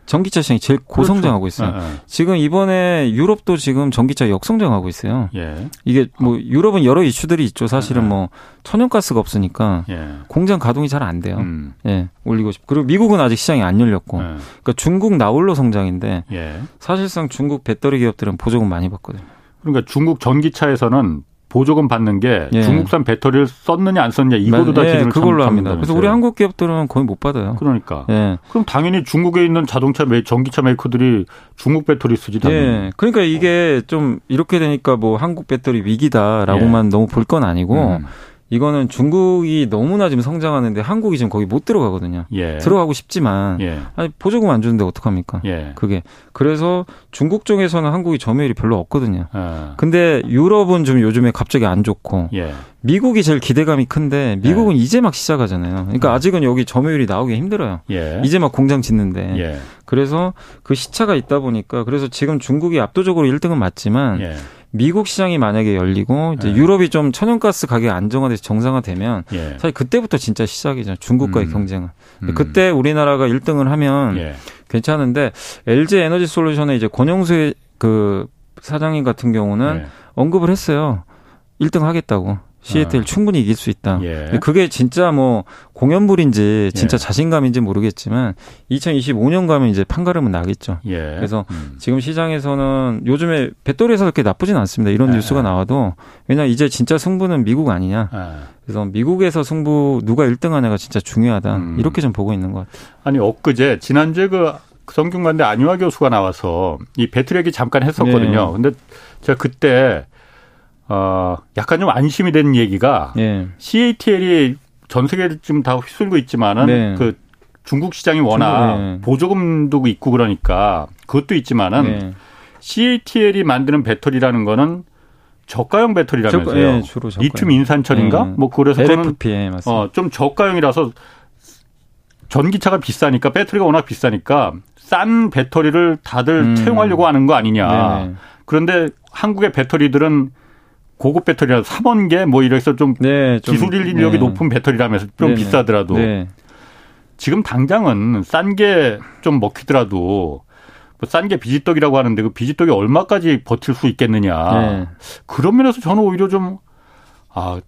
전기차 시장이 제일 고성장하고 그렇죠. 있어요. 네, 네. 지금 이번에 유럽도 지금 전기차 역성장하고 있어요. 예. 이게 뭐 유럽은 여러 이슈들이 있죠. 사실은 네. 뭐 천연가스가 없으니까 예. 공장 가동이 잘 안 돼요. 음. 예, 올리고 싶. 그리고 미국은 아직 시장이 안 열렸고, 예. 그러니까 중국 나홀로 성장인데 예. 사실상 중국 배터리 기업들은 보조금 많이 받거든요. 그러니까 중국 전기차에서는 보조금 받는 게 예. 중국산 배터리를 썼느냐 안 썼느냐 이거로 다 예, 기준을 그걸로 합니다. 그래서 우리 한국 기업들은 거의 못 받아요. 그러니까. 예. 그럼 당연히 중국에 있는 자동차 메 전기차 메이커들이 중국 배터리 쓰지 당연히. 예. 그러니까 이게 좀 이렇게 되니까 뭐 한국 배터리 위기다라고만 예. 너무 볼 건 아니고 음. 이거는 중국이 너무나 지금 성장하는데 한국이 지금 거기 못 들어가거든요. 예. 들어가고 싶지만 예. 아니 보조금 안 주는데 어떡합니까? 예. 그게 그래서 중국 쪽에서는 한국이 점유율이 별로 없거든요. 아. 근데 유럽은 좀 요즘에 갑자기 안 좋고 예. 미국이 제일 기대감이 큰데 미국은 예. 이제 막 시작하잖아요. 그러니까 음. 아직은 여기 점유율이 나오기 힘들어요. 예. 이제 막 공장 짓는데 그래서 그 시차가 있다 보니까 그래서 지금 중국이 압도적으로 1등은 맞지만 미국 시장이 만약에 열리고 이제 네. 유럽이 좀 천연가스 가격 안정화돼서 정상화되면 예. 사실 그때부터 진짜 시작이죠. 중국과의 음. 경쟁은. 음. 그때 우리나라가 1등을 하면 예. 괜찮은데 LG 에너지 솔루션의 이제 권영수 그 사장님 같은 경우는 예. 언급을 했어요. 1등 하겠다고. 시애틀 아. 충분히 이길 수 있다. 예. 그게 진짜 뭐 공연불인지 진짜 예. 자신감인지 모르겠지만 2025년 가면 이제 판가름은 나겠죠. 예. 그래서 음. 지금 시장에서는 요즘에 배터리에서 그렇게 나쁘진 않습니다. 이런 예. 뉴스가 나와도 왜냐 이제 진짜 승부는 미국 아니냐. 예. 그래서 미국에서 승부 누가 1등 하냐가 진짜 중요하다. 음. 이렇게 좀 보고 있는 것 같아요. 아니 엊그제 지난주에 그 성균관대 안유아 교수가 나와서 이 배터리 얘기 잠깐 했었거든요. 네. 근데 제가 그때 어, 약간 좀 안심이 되는 얘기가 네. CATL이 전 세계를 지금 다 휩쓸고 있지만은 네. 그 중국 시장이 워낙 네. 보조금도 있고 그러니까 그것도 있지만은 네. CATL이 만드는 배터리라는 거는 저가형 배터리라면서요. 저, 예, 리튬 인산철인가? 네. 뭐 그래서 LFP, 예, 맞습니다. 어, 좀 저가형이라서 전기차가 비싸니까 배터리가 워낙 비싸니까 싼 배터리를 다들 음. 채용하려고 하는 거 아니냐. 네 그런데 한국의 배터리들은 고급 배터리라 3원계 뭐 이래서 좀, 네, 좀 기술 인력이 네. 높은 배터리라면서 좀 네네. 비싸더라도 네. 지금 당장은 싼 게 좀 먹히더라도 뭐 싼 게 비지떡이라고 하는데 그 비지떡이 얼마까지 버틸 수 있겠느냐. 네. 그런 면에서 저는 오히려 좀 아,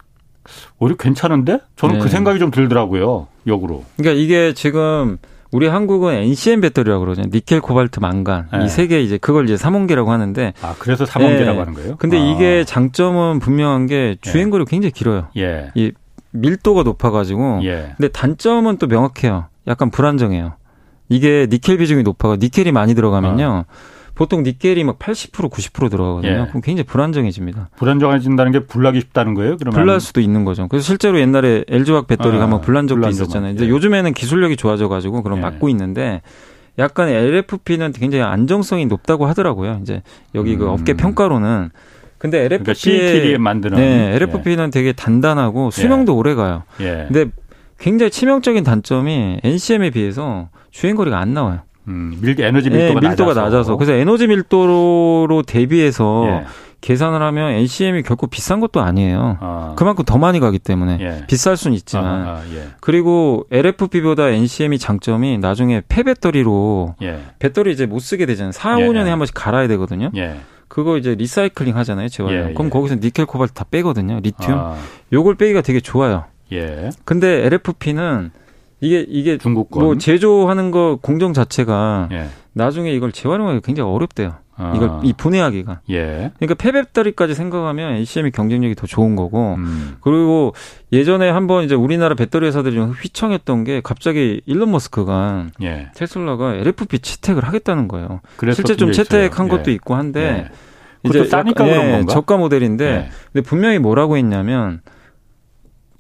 오히려 괜찮은데? 저는 그 네. 생각이 좀 들더라고요. 역으로. 그러니까 이게 지금 우리 한국은 NCM 배터리라고 그러죠. 니켈, 코발트, 망간. 네. 이세 개 이제 그걸 이제 삼원계라고 하는데. 아, 그래서 삼원계라고 네. 하는 거예요? 근데 아. 이게 장점은 분명한 게 주행거리가 예. 굉장히 길어요. 예. 이 밀도가 높아가지고. 예. 근데 단점은 또 명확해요. 약간 불안정해요. 이게 니켈 비중이 높아가 니켈이 많이 들어가면요. 아. 보통 니켈이 막 80% 90% 들어가거든요. 예. 그럼 굉장히 불안정해집니다. 불안정해진다는 게 불나기 쉽다는 거예요? 그러면 불날 수도 있는 거죠. 그래서 실제로 옛날에 LG화학 배터리가 아, 한번 불난 적도 있었잖아요. 이제 예. 요즘에는 기술력이 좋아져 가지고 그럼 예. 막고 있는데 약간 LFP는 굉장히 안정성이 높다고 하더라고요. 이제 여기 그 음. 그 업계 평가로는 근데 LFP에 그러니까 만드는 네, LFP는 예. 되게 단단하고 수명도 예. 오래 가요. 예. 근데 굉장히 치명적인 단점이 NCM에 비해서 주행 거리가 안 나와요. 음, 밀, 에너지 밀도가, 네, 밀도가 낮아서. 낮아서. 그래서 에너지 밀도로 대비해서 예. 계산을 하면 NCM이 결코 비싼 것도 아니에요. 아. 그만큼 더 많이 가기 때문에 예. 비쌀 수는 있지만 아, 아, 예. 그리고 LFP보다 NCM이 장점이 나중에 폐배터리로 예. 배터리 이제 못 쓰게 되잖아요. 4, 5년에 한 번씩 갈아야 되거든요. 예. 그거 이제 리사이클링 하잖아요, 재활용. 예, 그럼 거기서 니켈 코발트 다 빼거든요. 리튬. 아. 요걸 빼기가 되게 좋아요. 예. 근데 LFP는 이게 이게 중국권. 뭐 제조하는 거 공정 자체가 예. 나중에 이걸 재활용하기 굉장히 어렵대요. 아. 이걸 이 분해하기가. 예. 그러니까 폐배터리까지 생각하면 NCM이 경쟁력이 더 좋은 거고. 음. 그리고 예전에 한번 이제 우리나라 배터리 회사들이 좀 휘청했던 게 갑자기 일론 머스크가 예. 테슬라가 LFP 채택을 하겠다는 거예요. 실제 좀 채택한 것도 예. 있고 한데 예. 이제 싸니까 그런 예, 건가? 저가 모델인데 예. 근데 분명히 뭐라고 했냐면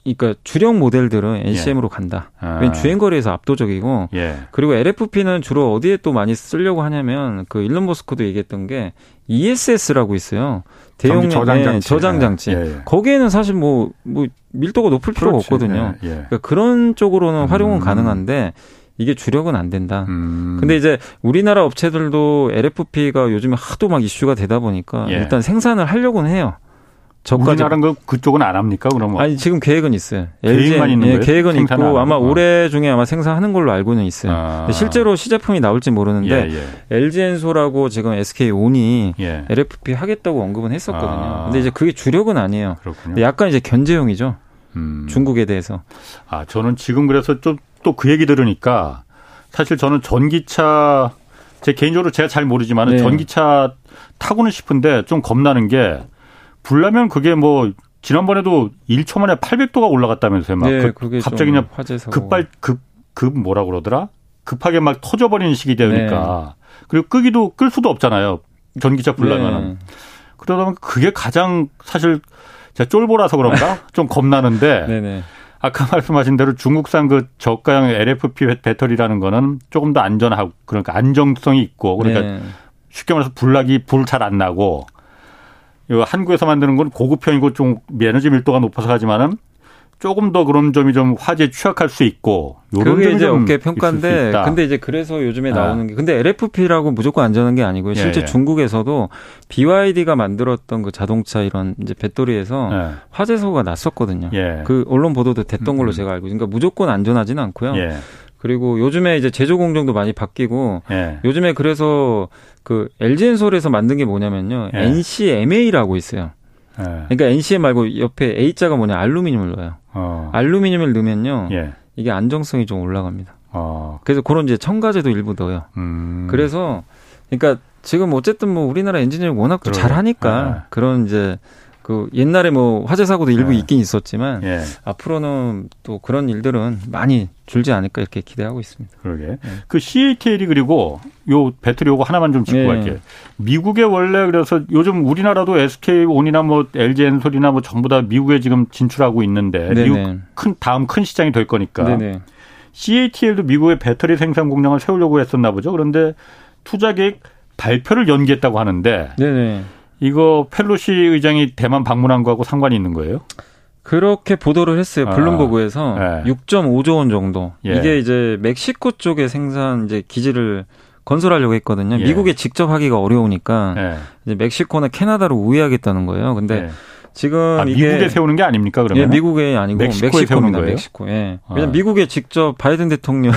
그러니까 주력 모델들은 NCM으로 예. 간다. 아. 왜냐 주행 거리에서 압도적이고 예. 그리고 LFP는 주로 어디에 또 많이 쓰려고 하냐면 그 일론 머스크도 얘기했던 게 ESS라고 있어요. 대용량 저장 장치. 저장 장치. 예, 예. 거기에는 사실 뭐뭐 뭐 밀도가 높을 필요가 그렇지. 없거든요. 예, 예. 그러니까 그런 쪽으로는 음. 활용은 가능한데 이게 주력은 안 된다. 음. 근데 이제 우리나라 업체들도 LFP가 요즘에 하도 막 이슈가 되다 보니까 일단 생산을 하려고는 해요. 저까지 그 그쪽은 안 합니까? 그러면 아니 지금 계획은 있어요. 계획만 있는 예, 계획은 있고 아마 올해 중에 아마 생산하는 걸로 알고는 있어요. 아. 실제로 시제품이 나올지 모르는데 예, 예. LG 엔소라고 지금 SK 온이 예. LFP 하겠다고 언급은 했었거든요. 아. 근데 이제 그게 주력은 아니에요. 그렇군요. 약간 이제 견제용이죠. 음. 중국에 대해서. 아 저는 지금 그래서 좀 또 그 얘기 들으니까 사실 저는 전기차 제 개인적으로 제가 잘 모르지만 네. 전기차 타고는 싶은데 좀 겁나는 게 불나면 그게 뭐 지난번에도 1초 만에 800도가 올라갔다면서요. 막 네, 그, 갑자기 그냥 급발 급, 급 뭐라 그러더라? 급하게 막 터져버리는 식이 되니까. 네. 그리고 끄기도 끌 수도 없잖아요. 전기차 불나면은. 네. 그러다 보면 그게 가장 사실 제가 쫄보라서 그런가? 좀 겁나는데. 네네. 아까 말씀하신 대로 중국산 그 저가형 LFP 배터리라는 거는 조금 더 안전하고 그러니까 안정성이 있고 그러니까 네. 쉽게 말해서 불나기 불 잘 안 나고 한국에서 만드는 건 고급형이고 좀 에너지 밀도가 높아서 하지만은 조금 더 그런 점이 좀 화제 취약할 수 있고 그게 이제 어깨 평가인데 근데 이제 그래서 요즘에 아. 나오는 게 근데 LFP라고 무조건 안전한 게 아니고요. 실제 예, 예. 중국에서도 BYD가 만들었던 그 자동차 이런 이제 배터리에서 예. 화재 사고가 났었거든요. 예. 그 언론 보도도 됐던 걸로 음. 제가 알고 그러니까 무조건 안전하지는 않고요. 예. 그리고 요즘에 이제 제조 공정도 많이 바뀌고 예. 요즘에 그래서 그 LG엔솔에서 만든 게 뭐냐면요. NCMA라고 있어요. 그러니까 NCM 말고 옆에 A자가 뭐냐 알루미늄을 넣어요. 어. 알루미늄을 넣으면요. 예. 이게 안정성이 좀 올라갑니다. 어. 그래서 그런 이제 첨가제도 일부 넣어요. 음. 그래서 그러니까 지금 어쨌든 뭐 우리나라 엔지니어링 워낙 또 잘하니까 네. 그런 이제 그 옛날에 뭐 화재 사고도 일부 네. 있긴 있었지만 예. 앞으로는 또 그런 일들은 많이 줄지 않을까 이렇게 기대하고 있습니다. 그러게. 네. 그 CATL이 그리고 요 배터리 요거 하나만 좀 짚고 네. 갈게요. 미국에 원래 그래서 요즘 우리나라도 SK온이나 뭐 LG엔솔이나 뭐 전부 다 미국에 지금 진출하고 있는데 네네. 미국 큰 다음 큰 시장이 될 거니까. 네네. CATL도 미국의 배터리 생산 공장을 세우려고 했었나 보죠. 그런데 투자 계획 발표를 연기했다고 하는데 네네. 이거 펠로시 의장이 대만 방문한 거하고 상관이 있는 거예요? 그렇게 보도를 했어요. 아, 블룸버그에서 아, 네. 6.5조 원 정도. 예. 이게 이제 멕시코 쪽에 생산 이제 기지를 건설하려고 했거든요. 예. 미국에 직접 하기가 어려우니까 예. 이제 멕시코나 캐나다로 우회하겠다는 거예요. 근데 예. 지금 아, 이게 미국에 세우는 게 아닙니까? 그러면 예, 미국에 아니고 멕시코에 멕시코입니다. 멕시코. 예. 아. 왜냐면 미국에 직접 바이든 대통령이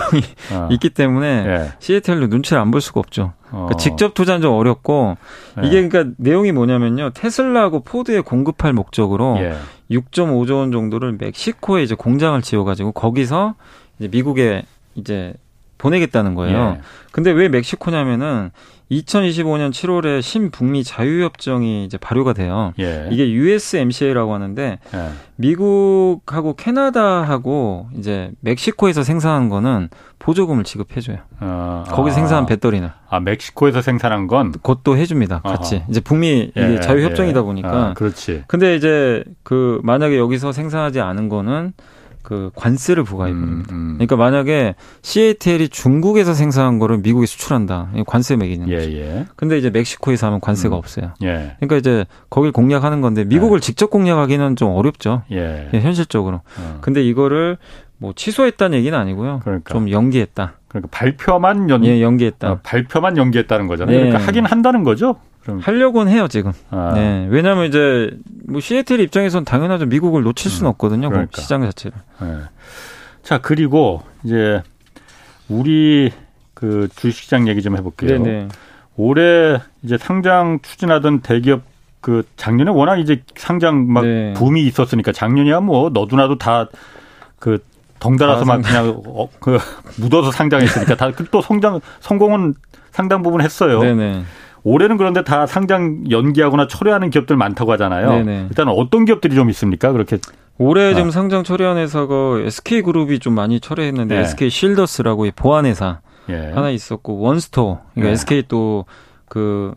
아. 있기 때문에 예. 시애틀로 눈치를 안 볼 수가 없죠. 그러니까 어. 직접 투자는 좀 어렵고 예. 이게 그러니까 내용이 뭐냐면요. 테슬라하고 포드에 공급할 목적으로 예. 6.5조 원 정도를 멕시코에 이제 공장을 지어 가지고 거기서 이제 미국에 이제 보내겠다는 거예요. 예. 근데 왜 멕시코냐면은 2025년 7월에 신북미 자유협정이 이제 발효가 돼요. 예. 이게 USMCA라고 하는데 예. 미국하고 캐나다하고 이제 멕시코에서 생산한 거는 보조금을 지급해줘요. 어, 거기서 아. 생산한 배터리는. 아 멕시코에서 생산한 건 그것도 해줍니다. 같이 어허. 이제 북미 예, 이게 자유협정이다 예. 보니까. 아, 그렇지. 근데 이제 그 만약에 여기서 생산하지 않은 거는 그 관세를 부과해 버립니다. 음, 음. 그러니까 만약에 CATL이 중국에서 생산한 거를 미국에 수출한다. 관세 매기는 예, 거죠. 예. 근데 이제 멕시코에서 하면 관세가 음. 없어요. 예. 그러니까 이제 거길 공략하는 건데 미국을 예. 직접 공략하기는 좀 어렵죠. 예. 예 현실적으로. 어. 근데 이거를 뭐 취소했다는 얘기는 아니고요. 그러니까. 좀 연기했다. 그러니까 발표만 연 예, 연기했다. 어, 발표만 연기했다는 거잖아요. 그러니까 하긴 한다는 거죠. 그럼. 하려고는 해요 지금. 아. 네. 왜냐하면 이제 뭐 시애틀 입장에서는 당연하죠 미국을 놓칠 수는 음. 없거든요. 그 그러니까. 시장 자체를. 네. 자 그리고 이제 우리 그 주식시장 얘기 좀 해볼게요. 네네. 올해 이제 상장 추진하던 대기업 그 작년에 워낙 이제 상장 막 네. 붐이 있었으니까 작년이야 뭐 너도나도 다 그 덩달아서 막 그냥 어, 그 묻어서 상장했으니까 다 또 성장 성공은 상당 부분 했어요. 네네. 올해는 그런데 다 상장 연기하거나 철회하는 기업들 많다고 하잖아요. 네네. 일단 어떤 기업들이 좀 있습니까? 그렇게 올해 아. 좀 상장 철회한 회사가 SK 그룹이 좀 많이 철회했는데 네. SK 실더스라고 보안 회사 예. 하나 있었고 원스토어 그러니까 예. SK 또 그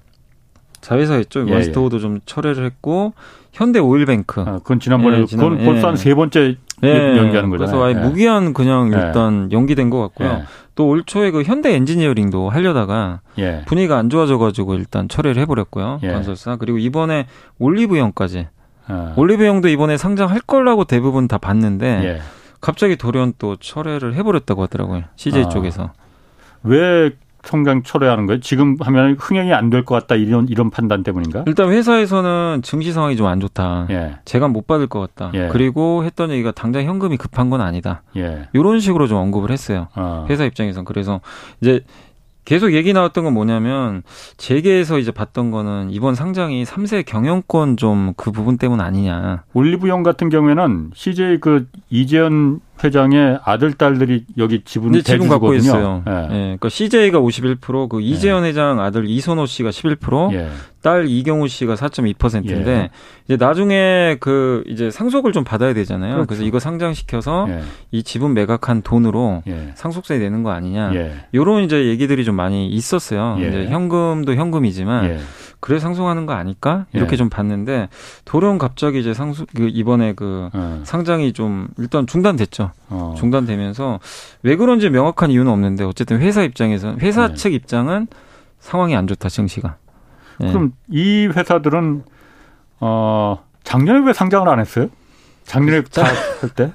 자회사였죠. 예, 원스토어도 예. 좀 철회를 했고 현대 오일뱅크. 아, 그건 지난번에 예, 지난, 그건 벌써 한 세 번째 연기하는 거잖아요. 그래서 아예 무기한 그냥 일단 연기된 것 같고요. 또 올 초에 그 현대 엔지니어링도 하려다가 예. 분위기가 안 좋아져가지고 일단 철회를 해버렸고요. 예. 건설사 그리고 이번에 올리브영까지 아. 올리브영도 이번에 상장할 걸라고 대부분 다 봤는데 예. 갑자기 돌연 또 철회를 해버렸다고 하더라고요. CJ 아. 쪽에서. 왜 성장 철회하는 거예요? 지금 하면 흥행이 안 될 것 같다 이런 이런 판단 때문인가? 일단 회사에서는 증시 상황이 좀 안 좋다. 예. 제가 못 받을 것 같다. 예. 그리고 했던 얘기가 당장 현금이 급한 건 아니다. 예. 이런 식으로 좀 언급을 했어요. 어. 회사 입장에선 그래서 이제 계속 얘기 나왔던 건 뭐냐면 재계에서 이제 봤던 거는 이번 상장이 3세 경영권 좀 그 부분 때문 아니냐. 올리브영 같은 경우에는 CJ 그 이재현 회장의 아들 딸들이 여기 지분 네, 지분 갖고 있어요. 예. 네. 그러니까 CJ가 51%그 이재현 네. 회장 아들 이선호 씨가 11%, 예. 딸 이경우 씨가 4.2%인데 예. 이제 나중에 그 이제 상속을 좀 받아야 되잖아요. 그렇죠. 그래서 이거 상장시켜서 예. 이 지분 매각한 돈으로 예. 상속세 내는 거 아니냐. 요런 이제 얘기들이 좀 많이 있었어요. 이제 현금도 현금이지만 그래 상속하는 거 아닐까 이렇게 예. 좀 봤는데 도령 갑자기 이제 상속 그 이번에 그 예. 상장이 좀 일단 중단됐죠. 어. 중단되면서 왜 그런지 명확한 이유는 없는데 어쨌든 회사 입장에서 회사 예. 측 입장은 상황이 안 좋다 증시가. 예. 그럼 이 회사들은 어 작년에 왜 상장을 안 했어요? 작년에 할 때?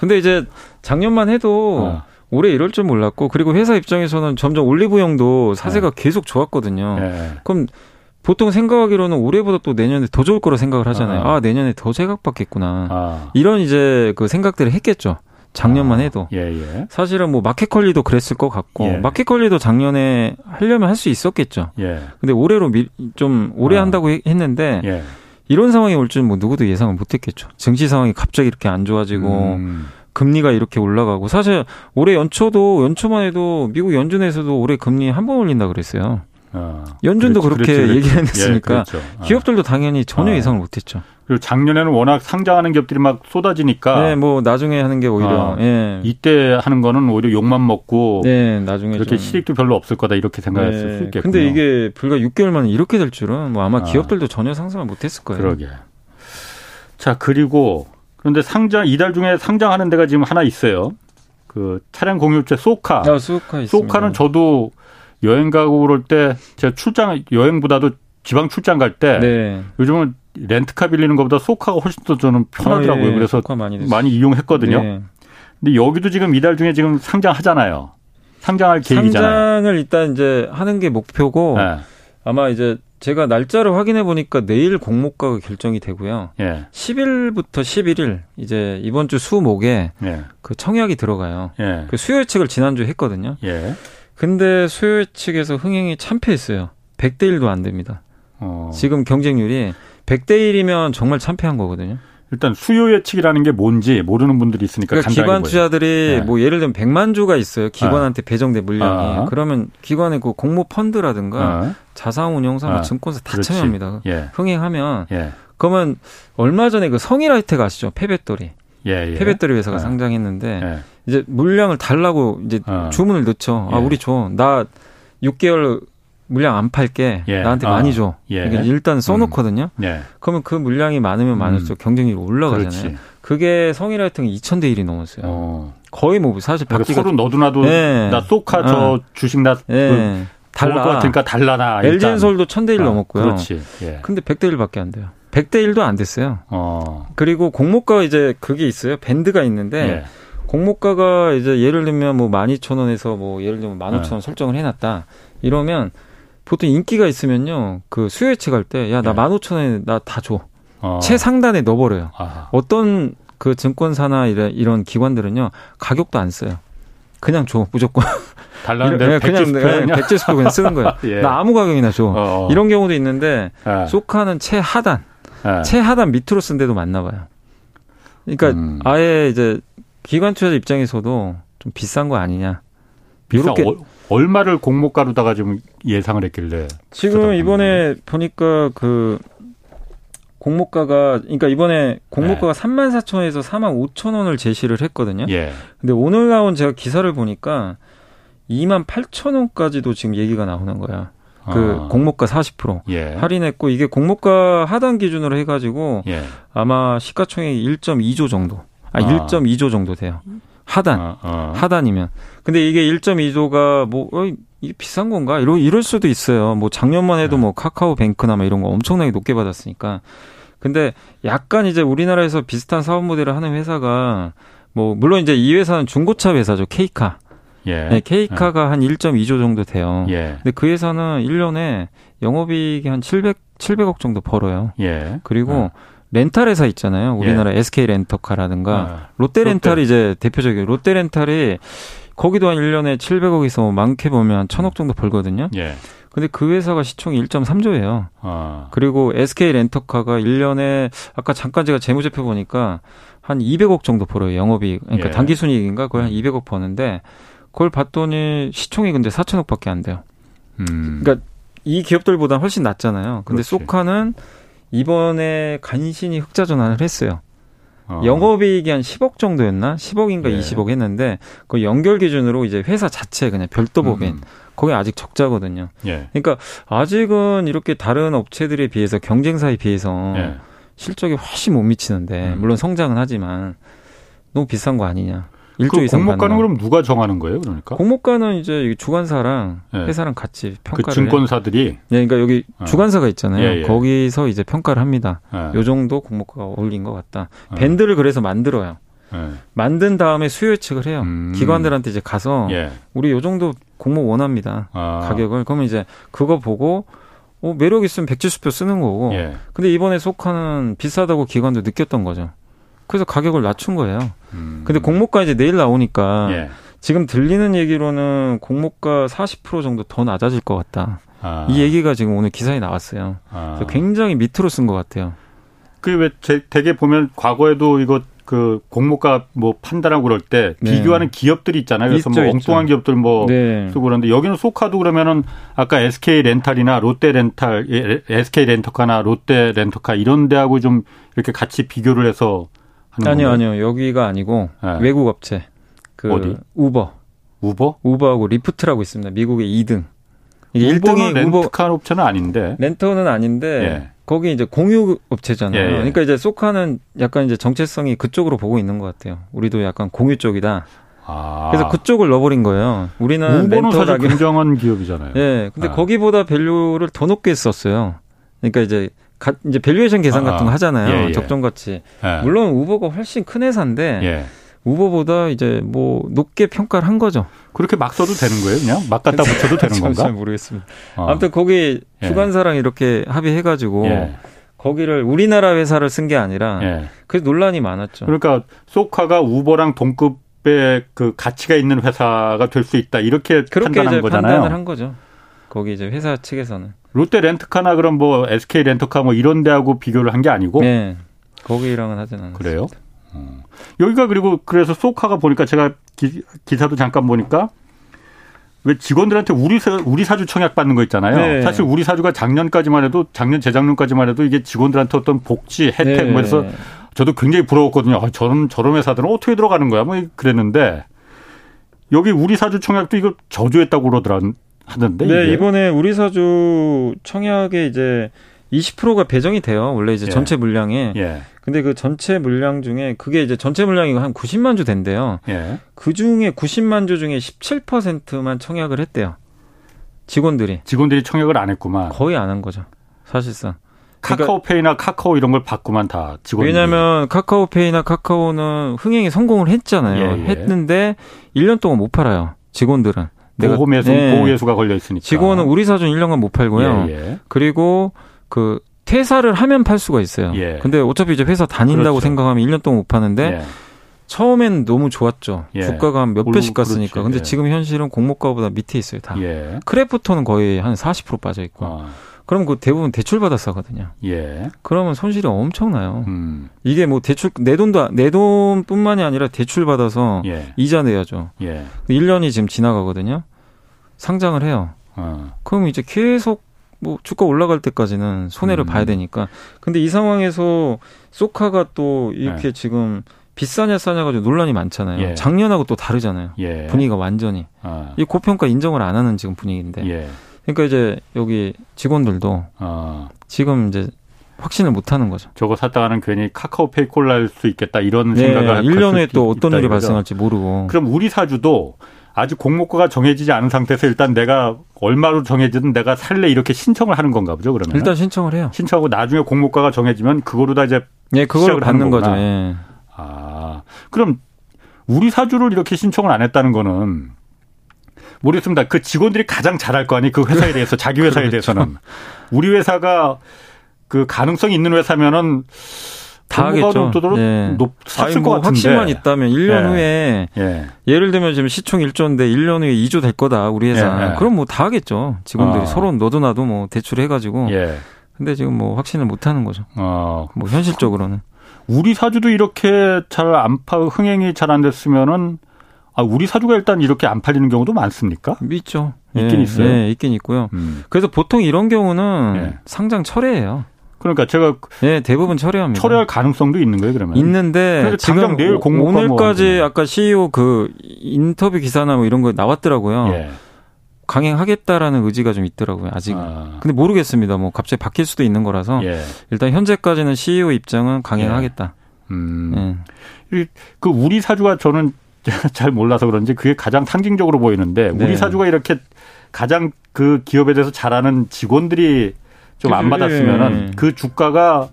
근데 이제 작년만 해도 어. 올해 이럴 줄 몰랐고 그리고 회사 입장에서는 점점 올리브영도 사세가 네. 계속 좋았거든요. 네. 그럼 보통 생각하기로는 올해보다 또 내년에 더 좋을 거라 생각을 하잖아요. 아, 아 내년에 더 제각받겠구나. 아. 이런 이제 그 생각들을 했겠죠. 작년만 아. 해도. 예, 예. 사실은 뭐 마켓컬리도 그랬을 것 같고 예. 마켓컬리도 작년에 하려면 할 수 있었겠죠. 예. 근데 올해로 미, 좀 오래 아. 한다고 했는데 예. 이런 상황이 올 줄은 뭐 누구도 예상을 못했겠죠. 증시 상황이 갑자기 이렇게 안 좋아지고 음. 금리가 이렇게 올라가고 사실 올해 연초도 연초만 해도 미국 연준에서도 올해 금리 한 번 올린다 그랬어요. 아, 연준도 그렇지, 그렇게 그렇지, 얘기를 했으니까 예, 그렇죠. 아. 기업들도 당연히 전혀 아. 예상을 못했죠. 그리고 작년에는 워낙 상장하는 기업들이 막 쏟아지니까. 네, 뭐 나중에 하는 게 오히려. 아, 예. 이때 하는 거는 오히려 욕만 먹고. 네, 나중에 그렇게 좀. 실익도 별로 없을 거다 이렇게 생각했을 네. 수 있겠군요. 근데 이게 불과 6개월 만에 이렇게 될 줄은 뭐 아마 아. 기업들도 전혀 상상을 못했을 거예요. 그러게. 자 그리고 그런데 상장 이달 중에 상장하는 데가 지금 하나 있어요. 그 차량 공유업체 소카. 아, 소카 있습니다. 소카는 저도 여행 가고 그럴 때 제가 출장 여행보다도 지방 출장 갈때 네. 요즘은 렌트카 빌리는 것보다 소카가 훨씬 더 저는 편하더라고요. 아, 예. 그래서 많이, 많이, 이용했거든요. 네. 근데 여기도 지금 이달 중에 지금 상장하잖아요. 상장할 계획이잖아요. 상장을 일단 이제 하는 게 목표고 네. 아마 이제 제가 날짜를 확인해 보니까 내일 공모가가 결정이 되고요. 예. 10일부터 11일 이제 이번 주 수목에 예. 그 청약이 들어가요. 예. 그 수요 예측을 지난주에 했거든요. 예. 근데 수요 예측에서 흥행이 참패했어요. 100대 1도 안 됩니다. 어. 지금 경쟁률이 100대 1이면 정말 참패한 거거든요. 일단 수요 예측이라는 게 뭔지 모르는 분들이 있으니까 그러니까 기관 투자들이 네. 뭐 예를 들면 100만 주가 있어요. 기관한테 아. 배정된 물량이. 아. 그러면 기관의 그 공모 펀드라든가 아. 자산 운용사, 뭐 아. 증권사 다 그렇지. 참여합니다. 예. 흥행하면 예. 그러면 얼마 전에 그 성일아이텍 아시죠? 폐배터리. 예, 예. 폐배터리 회사가 예. 상장했는데 예. 이제 물량을 달라고 이제 어. 주문을 넣죠. 아, 예. 우리 줘. 나 6개월 물량 안 팔게 예. 나한테 아. 많이 줘. 예. 일단 써놓거든요. 음. 예. 그러면 그 물량이 많으면 많을수록 음. 경쟁률이 올라가잖아요. 그렇지. 그게 성일화이팅 2,000대 1이 넘었어요. 어. 거의 뭐 사실 그러니까 바뀌가 서로 너도 나도 예. 나저 어. 주식 나 예. 그 달라. 것 같으니까 달라나. LG엔솔도 1,000대 1 어. 넘었고요. 그렇지. 예. 근데 100대 1밖에 안 돼요. 100대 1도 안 됐어요. 어. 그리고 공모가 이제 그게 있어요. 밴드가 있는데 예. 공모가가 이제 예를 들면 뭐 12,000원에서 뭐 예를 들면 15,000원 예. 설정을 해놨다. 이러면 보통 인기가 있으면요. 그 수요 예측 할 때, 야, 나 네. 15,000원에 나 다 줘. 어. 최상단에 넣어버려요. 아. 어떤 그 증권사나 이런, 이런 기관들은요, 가격도 안 써요. 그냥 줘, 무조건. 달라는데 네, 그냥 네, 백지스표 그냥 쓰는 거예요. 예. 나 아무 가격이나 줘. 어어. 이런 경우도 있는데 예. 소카는 최하단, 예. 최하단 밑으로 쓴 데도 많나 봐요. 그러니까 음. 아예 이제 기관 투자자 입장에서도 좀 비싼 거 아니냐. 이렇게 얼마를 공모가로다가 지금 예상을 했길래 지금 이번에 보니까 그 공모가가 그러니까 이번에 공모가가 네. 3만 4천 원에서 4만 5천 원을 제시를 했거든요. 예. 근데 오늘 나온 제가 기사를 보니까 2만 8천 원까지도 지금 얘기가 나오는 거야. 그 아. 공모가 40% 예. 할인했고 이게 공모가 하단 기준으로 해가지고 예. 아마 시가총액 1.2조 정도, 아, 아. 1.2조 정도 돼요. 하단 아, 아. 하단이면 근데 이게 1.2조가 뭐 어, 이게 비싼 건가 이러 이럴 수도 있어요 뭐 작년만 해도 네. 뭐 카카오 뱅크나 뭐 이런 거 엄청나게 높게 받았으니까 근데 약간 이제 우리나라에서 비슷한 사업 모델을 하는 회사가 뭐 물론 이제 이 회사는 중고차 회사죠 케이카 예. 네, 케이카가 예. 한 1.2조 정도 돼요. 예. 근데 그 회사는 1년에 영업이익이 한 700, 700억 정도 벌어요. 예. 그리고 예. 렌탈 회사 있잖아요. 우리나라 예. SK 렌터카라든가 아, 롯데 렌탈이 롯데. 이제 대표적이에요. 롯데 렌탈이 거기도 한 1년에 700억에서 많게 보면 한 1000억 정도 벌거든요. 예. 근데 그 회사가 시총이 1.3조예요. 아. 그리고 SK 렌터카가 1년에 아까 잠깐 제가 재무제표 보니까 한 200억 정도 벌어요. 영업이익. 그러니까 예. 단기 순이익인가 거의 한 200억 음. 버는데 그걸 봤더니 시총이 근데 4천억밖에 안 돼요. 음. 그러니까 이 기업들보다 훨씬 낫잖아요. 근데 그렇지. 소카는 이번에 간신히 흑자 전환을 했어요. 어. 영업이익이 한 10억 정도였나? 10억인가 예. 20억 했는데 그 연결 기준으로 이제 회사 자체 그냥 별도 법인 음. 거기 아직 적자거든요. 예. 그러니까 아직은 이렇게 다른 업체들에 비해서 경쟁사에 비해서 예. 실적이 훨씬 못 미치는데 음. 물론 성장은 하지만 너무 비싼 거 아니냐. 1조 그 이상 공모가는 그럼 누가 정하는 거예요? 그러니까 공모가는 이제 주관사랑 네. 회사랑 같이 그 평가를 그 증권사들이 네, 그러니까 여기 어. 주관사가 있잖아요. 예, 예. 거기서 이제 평가를 합니다. 예. 요 정도 공모가가 어울린 것 같다. 예. 밴드를 그래서 만들어요. 예. 만든 다음에 수요 예측을 해요. 음. 기관들한테 이제 가서 예. 우리 요 정도 공모 원합니다. 아. 가격을 그러면 이제 그거 보고 어, 매력 있으면 170표 쓰는 거고. 예. 근데 이번에 속하는 비싸다고 기관도 느꼈던 거죠. 그래서 가격을 낮춘 거예요. 음. 근데 공모가 이제 내일 나오니까 예. 지금 들리는 얘기로는 공모가 40% 정도 더 낮아질 것 같다. 아. 이 얘기가 지금 오늘 기사에 나왔어요. 아. 굉장히 밑으로 쓴 것 같아요. 그왜 대개 보면 과거에도 이거 그 공모가 뭐 판단하고 그럴 때 네. 비교하는 기업들이 있잖아요. 그래서 있죠, 뭐 엉뚱한 있죠. 기업들 뭐 네. 쓰고 그러는데 여기는 소카도 그러면은 아까 SK 렌탈이나 롯데 렌탈, SK 렌터카나 롯데 렌터카 이런 데하고 좀 이렇게 같이 비교를 해서 아니요, 건가요? 아니요. 여기가 아니고 네. 외국 업체. 그 어디? 우버. 우버? 우버하고 리프트라고 있습니다. 미국의 2등. 이게 1등이 렌트카 업체는 아닌데. 렌터는 아닌데 예. 거기 이제 공유 업체잖아요. 예, 예. 그러니까 이제 쏘카는 약간 이제 정체성이 그쪽으로 보고 있는 것 같아요. 우리도 약간 공유 쪽이다. 아. 그래서 그쪽을 넣어버린 거예요. 우리는 렌터라기 굉장한 기업이잖아요. 예. 근데 아. 거기보다 value를 더 높게 썼어요. 그러니까 이제 가, 이제 valuation 계산 아. 같은 거 하잖아요. 예, 예. 적정 가치. 예. 물론 Uber가 훨씬 큰 회사인데 예. Uber보다 이제 뭐 높게 평가를 한 거죠. 그렇게 막 써도 되는 거예요, 그냥 막 갖다 붙여도 되는 건가? 잘 모르겠습니다. 어. 아무튼 거기 예. 주관사랑 이렇게 합의해가지고 예. 거기를 우리나라 회사를 쓴 게 아니라 예. 그 논란이 많았죠. 그러니까 소카가 우버랑 동급 의 그 가치가 있는 회사가 될 수 있다 이렇게 그렇게 판단한 거잖아요. 판단을 한 거죠. 거기 이제 회사 측에서는 롯데 렌트카나 그럼 뭐 SK 렌터카 뭐 이런 데하고 비교를 한 게 아니고 네. 거기랑은 하진 않았어요. 그래요? 어. 여기가 그리고 그래서 소카가 보니까 제가 기, 사도 잠깐 보니까 왜 직원들한테 우리 사, 우리 사주 청약 받는 거 있잖아요. 네. 사실 우리 사주가 작년까지만 해도 작년 재작년까지만 해도 이게 직원들한테 어떤 복지 혜택 네. 뭐 해서 저도 굉장히 부러웠거든요. 아, 저런 저런 회사들은 어떻게 들어가는 거야? 뭐 그랬는데 여기 우리 사주 청약도 이거 저주했다고 그러더라 하던데. 네, 이게. 이번에 우리 사주 청약에 이제 20%가 배정이 돼요. 원래 이제 예. 전체 물량에. 예. 근데 그 전체 물량 중에 그게 이제 전체 물량이 한 90만 주 된대요. 예. 그 중에 90만 주 중에 17%만 청약을 했대요. 직원들이. 직원들이 청약을 안 했구만. 거의 안 한 거죠. 사실상. 그러니까 카카오페이나 카카오 이런 걸 받구만 다 직원들이. 왜냐하면 카카오페이나 카카오는 흥행에 성공을 했잖아요. 예, 예. 했는데 1년 동안 못 팔아요. 직원들은. 보험에서 네. 보호예수가 걸려 있으니까. 직원은 우리 사준 1년간 못 팔고요. 예, 예. 그리고 그 퇴사를 하면 팔 수가 있어요. 예. 근데 어차피 이제 회사 다닌다고 그렇죠. 생각하면 1년 동안 못 파는데 예. 처음엔 너무 좋았죠. 예. 주가가 한 몇 배씩 갔으니까. 그렇지. 근데 예. 지금 현실은 공모가보다 밑에 있어요, 다. 예. 크래프톤은 거의 한 40% 빠져 있고. 아. 그럼 그 대부분 대출 받아서 하거든요. 예. 그러면 손실이 엄청나요. 음. 이게 뭐 대출 내 돈도 내 돈뿐만이 아니라 대출 받아서 예. 이자 내야죠. 예. 1년이 지금 지나가거든요. 상장을 해요. 어. 그럼 이제 계속 뭐 주가 올라갈 때까지는 손해를 음. 봐야 되니까. 근데 이 상황에서 소카가 또 이렇게 네. 지금 비싸냐 싸냐 가지고 논란이 많잖아요. 예. 작년하고 또 다르잖아요. 예. 분위기가 완전히. 아. 이 고평가 인정을 안 하는 지금 분위기인데. 예. 그러니까 이제 여기 직원들도 아. 지금 이제 확신을 못 하는 거죠. 저거 샀다가는 괜히 카카오페이 콜날 수 있겠다 이런 네, 생각을 1년 후에 또 어떤 일이 발생할지 모르고. 그럼 우리 사주도 아직 공모가가 정해지지 않은 상태에서 일단 내가 얼마로 정해지든 내가 살래 이렇게 신청을 하는 건가 보죠 그러면 일단 신청을 해요. 신청하고 나중에 공모가가 정해지면 그거로 다 이제 예 그걸 받는 거죠. 예. 아 그럼 우리 사주를 이렇게 신청을 안 했다는 거는 모르겠습니다. 그 직원들이 가장 잘할 거 아니 그 회사에 대해서 자기 회사에 그렇죠. 대해서는 우리 회사가 그 가능성이 있는 회사면은 다 하겠죠. 네. 높, 아니, 뭐 확신만 있다면 1년 예. 후에 예. 예를 들면 지금 시총 1조인데 1년 후에 2조 될 거다 우리 회사. 예. 예. 그럼 뭐 다 하겠죠. 직원들이 어. 서로 너도 나도 뭐 대출해 가지고. 예. 근데 지금 뭐 확신을 못 하는 거죠. 어. 뭐 현실적으로는. 우리 사주도 이렇게 잘 안 파, 흥행이 잘 안 됐으면은 아, 우리 사주가 일단 이렇게 안 팔리는 경우도 많습니까? 있죠. 있긴 예, 있어요. 예, 있긴 있고요. 음. 그래서 보통 이런 경우는 예. 상장 철회해요. 그러니까 제가 네 대부분 철회합니다. 철회할 가능성도 있는 거예요, 그러면? 있는데 그러니까 지금 내일 오늘까지 아까 CEO 그 인터뷰 기사나 뭐 이런 거 나왔더라고요. 예. 강행하겠다라는 의지가 좀 있더라고요, 아직은. 아. 근데 모르겠습니다. 뭐 갑자기 바뀔 수도 있는 거라서 예. 일단 현재까지는 CEO 입장은 강행하겠다. 예. 음. 예. 그 우리 사주가 저는 잘 몰라서 그런지 그게 가장 상징적으로 보이는데 우리 네. 사주가 이렇게 가장 그 기업에 대해서 잘하는 직원들이 좀 안 받았으면은 그 주가가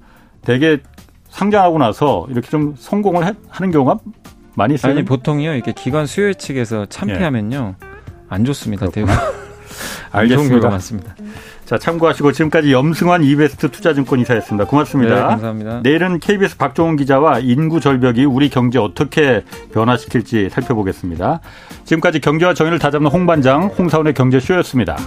되게 상장하고 나서 이렇게 좀 성공을 해, 하는 경우가 많이 있어요. 아니 보통요 이렇게 기관 수요 측에서 참패하면요 예. 안 좋습니다. 대부 알겠습니다. 많습니다. 자 참고하시고 지금까지 염승환 이베스트 투자증권 이사였습니다. 고맙습니다. 네, 감사합니다. 내일은 KBS 박종훈 기자와 인구 절벽이 우리 경제 어떻게 변화시킬지 살펴보겠습니다. 지금까지 경제와 정의를 다잡는 홍반장 홍사원의 경제쇼였습니다.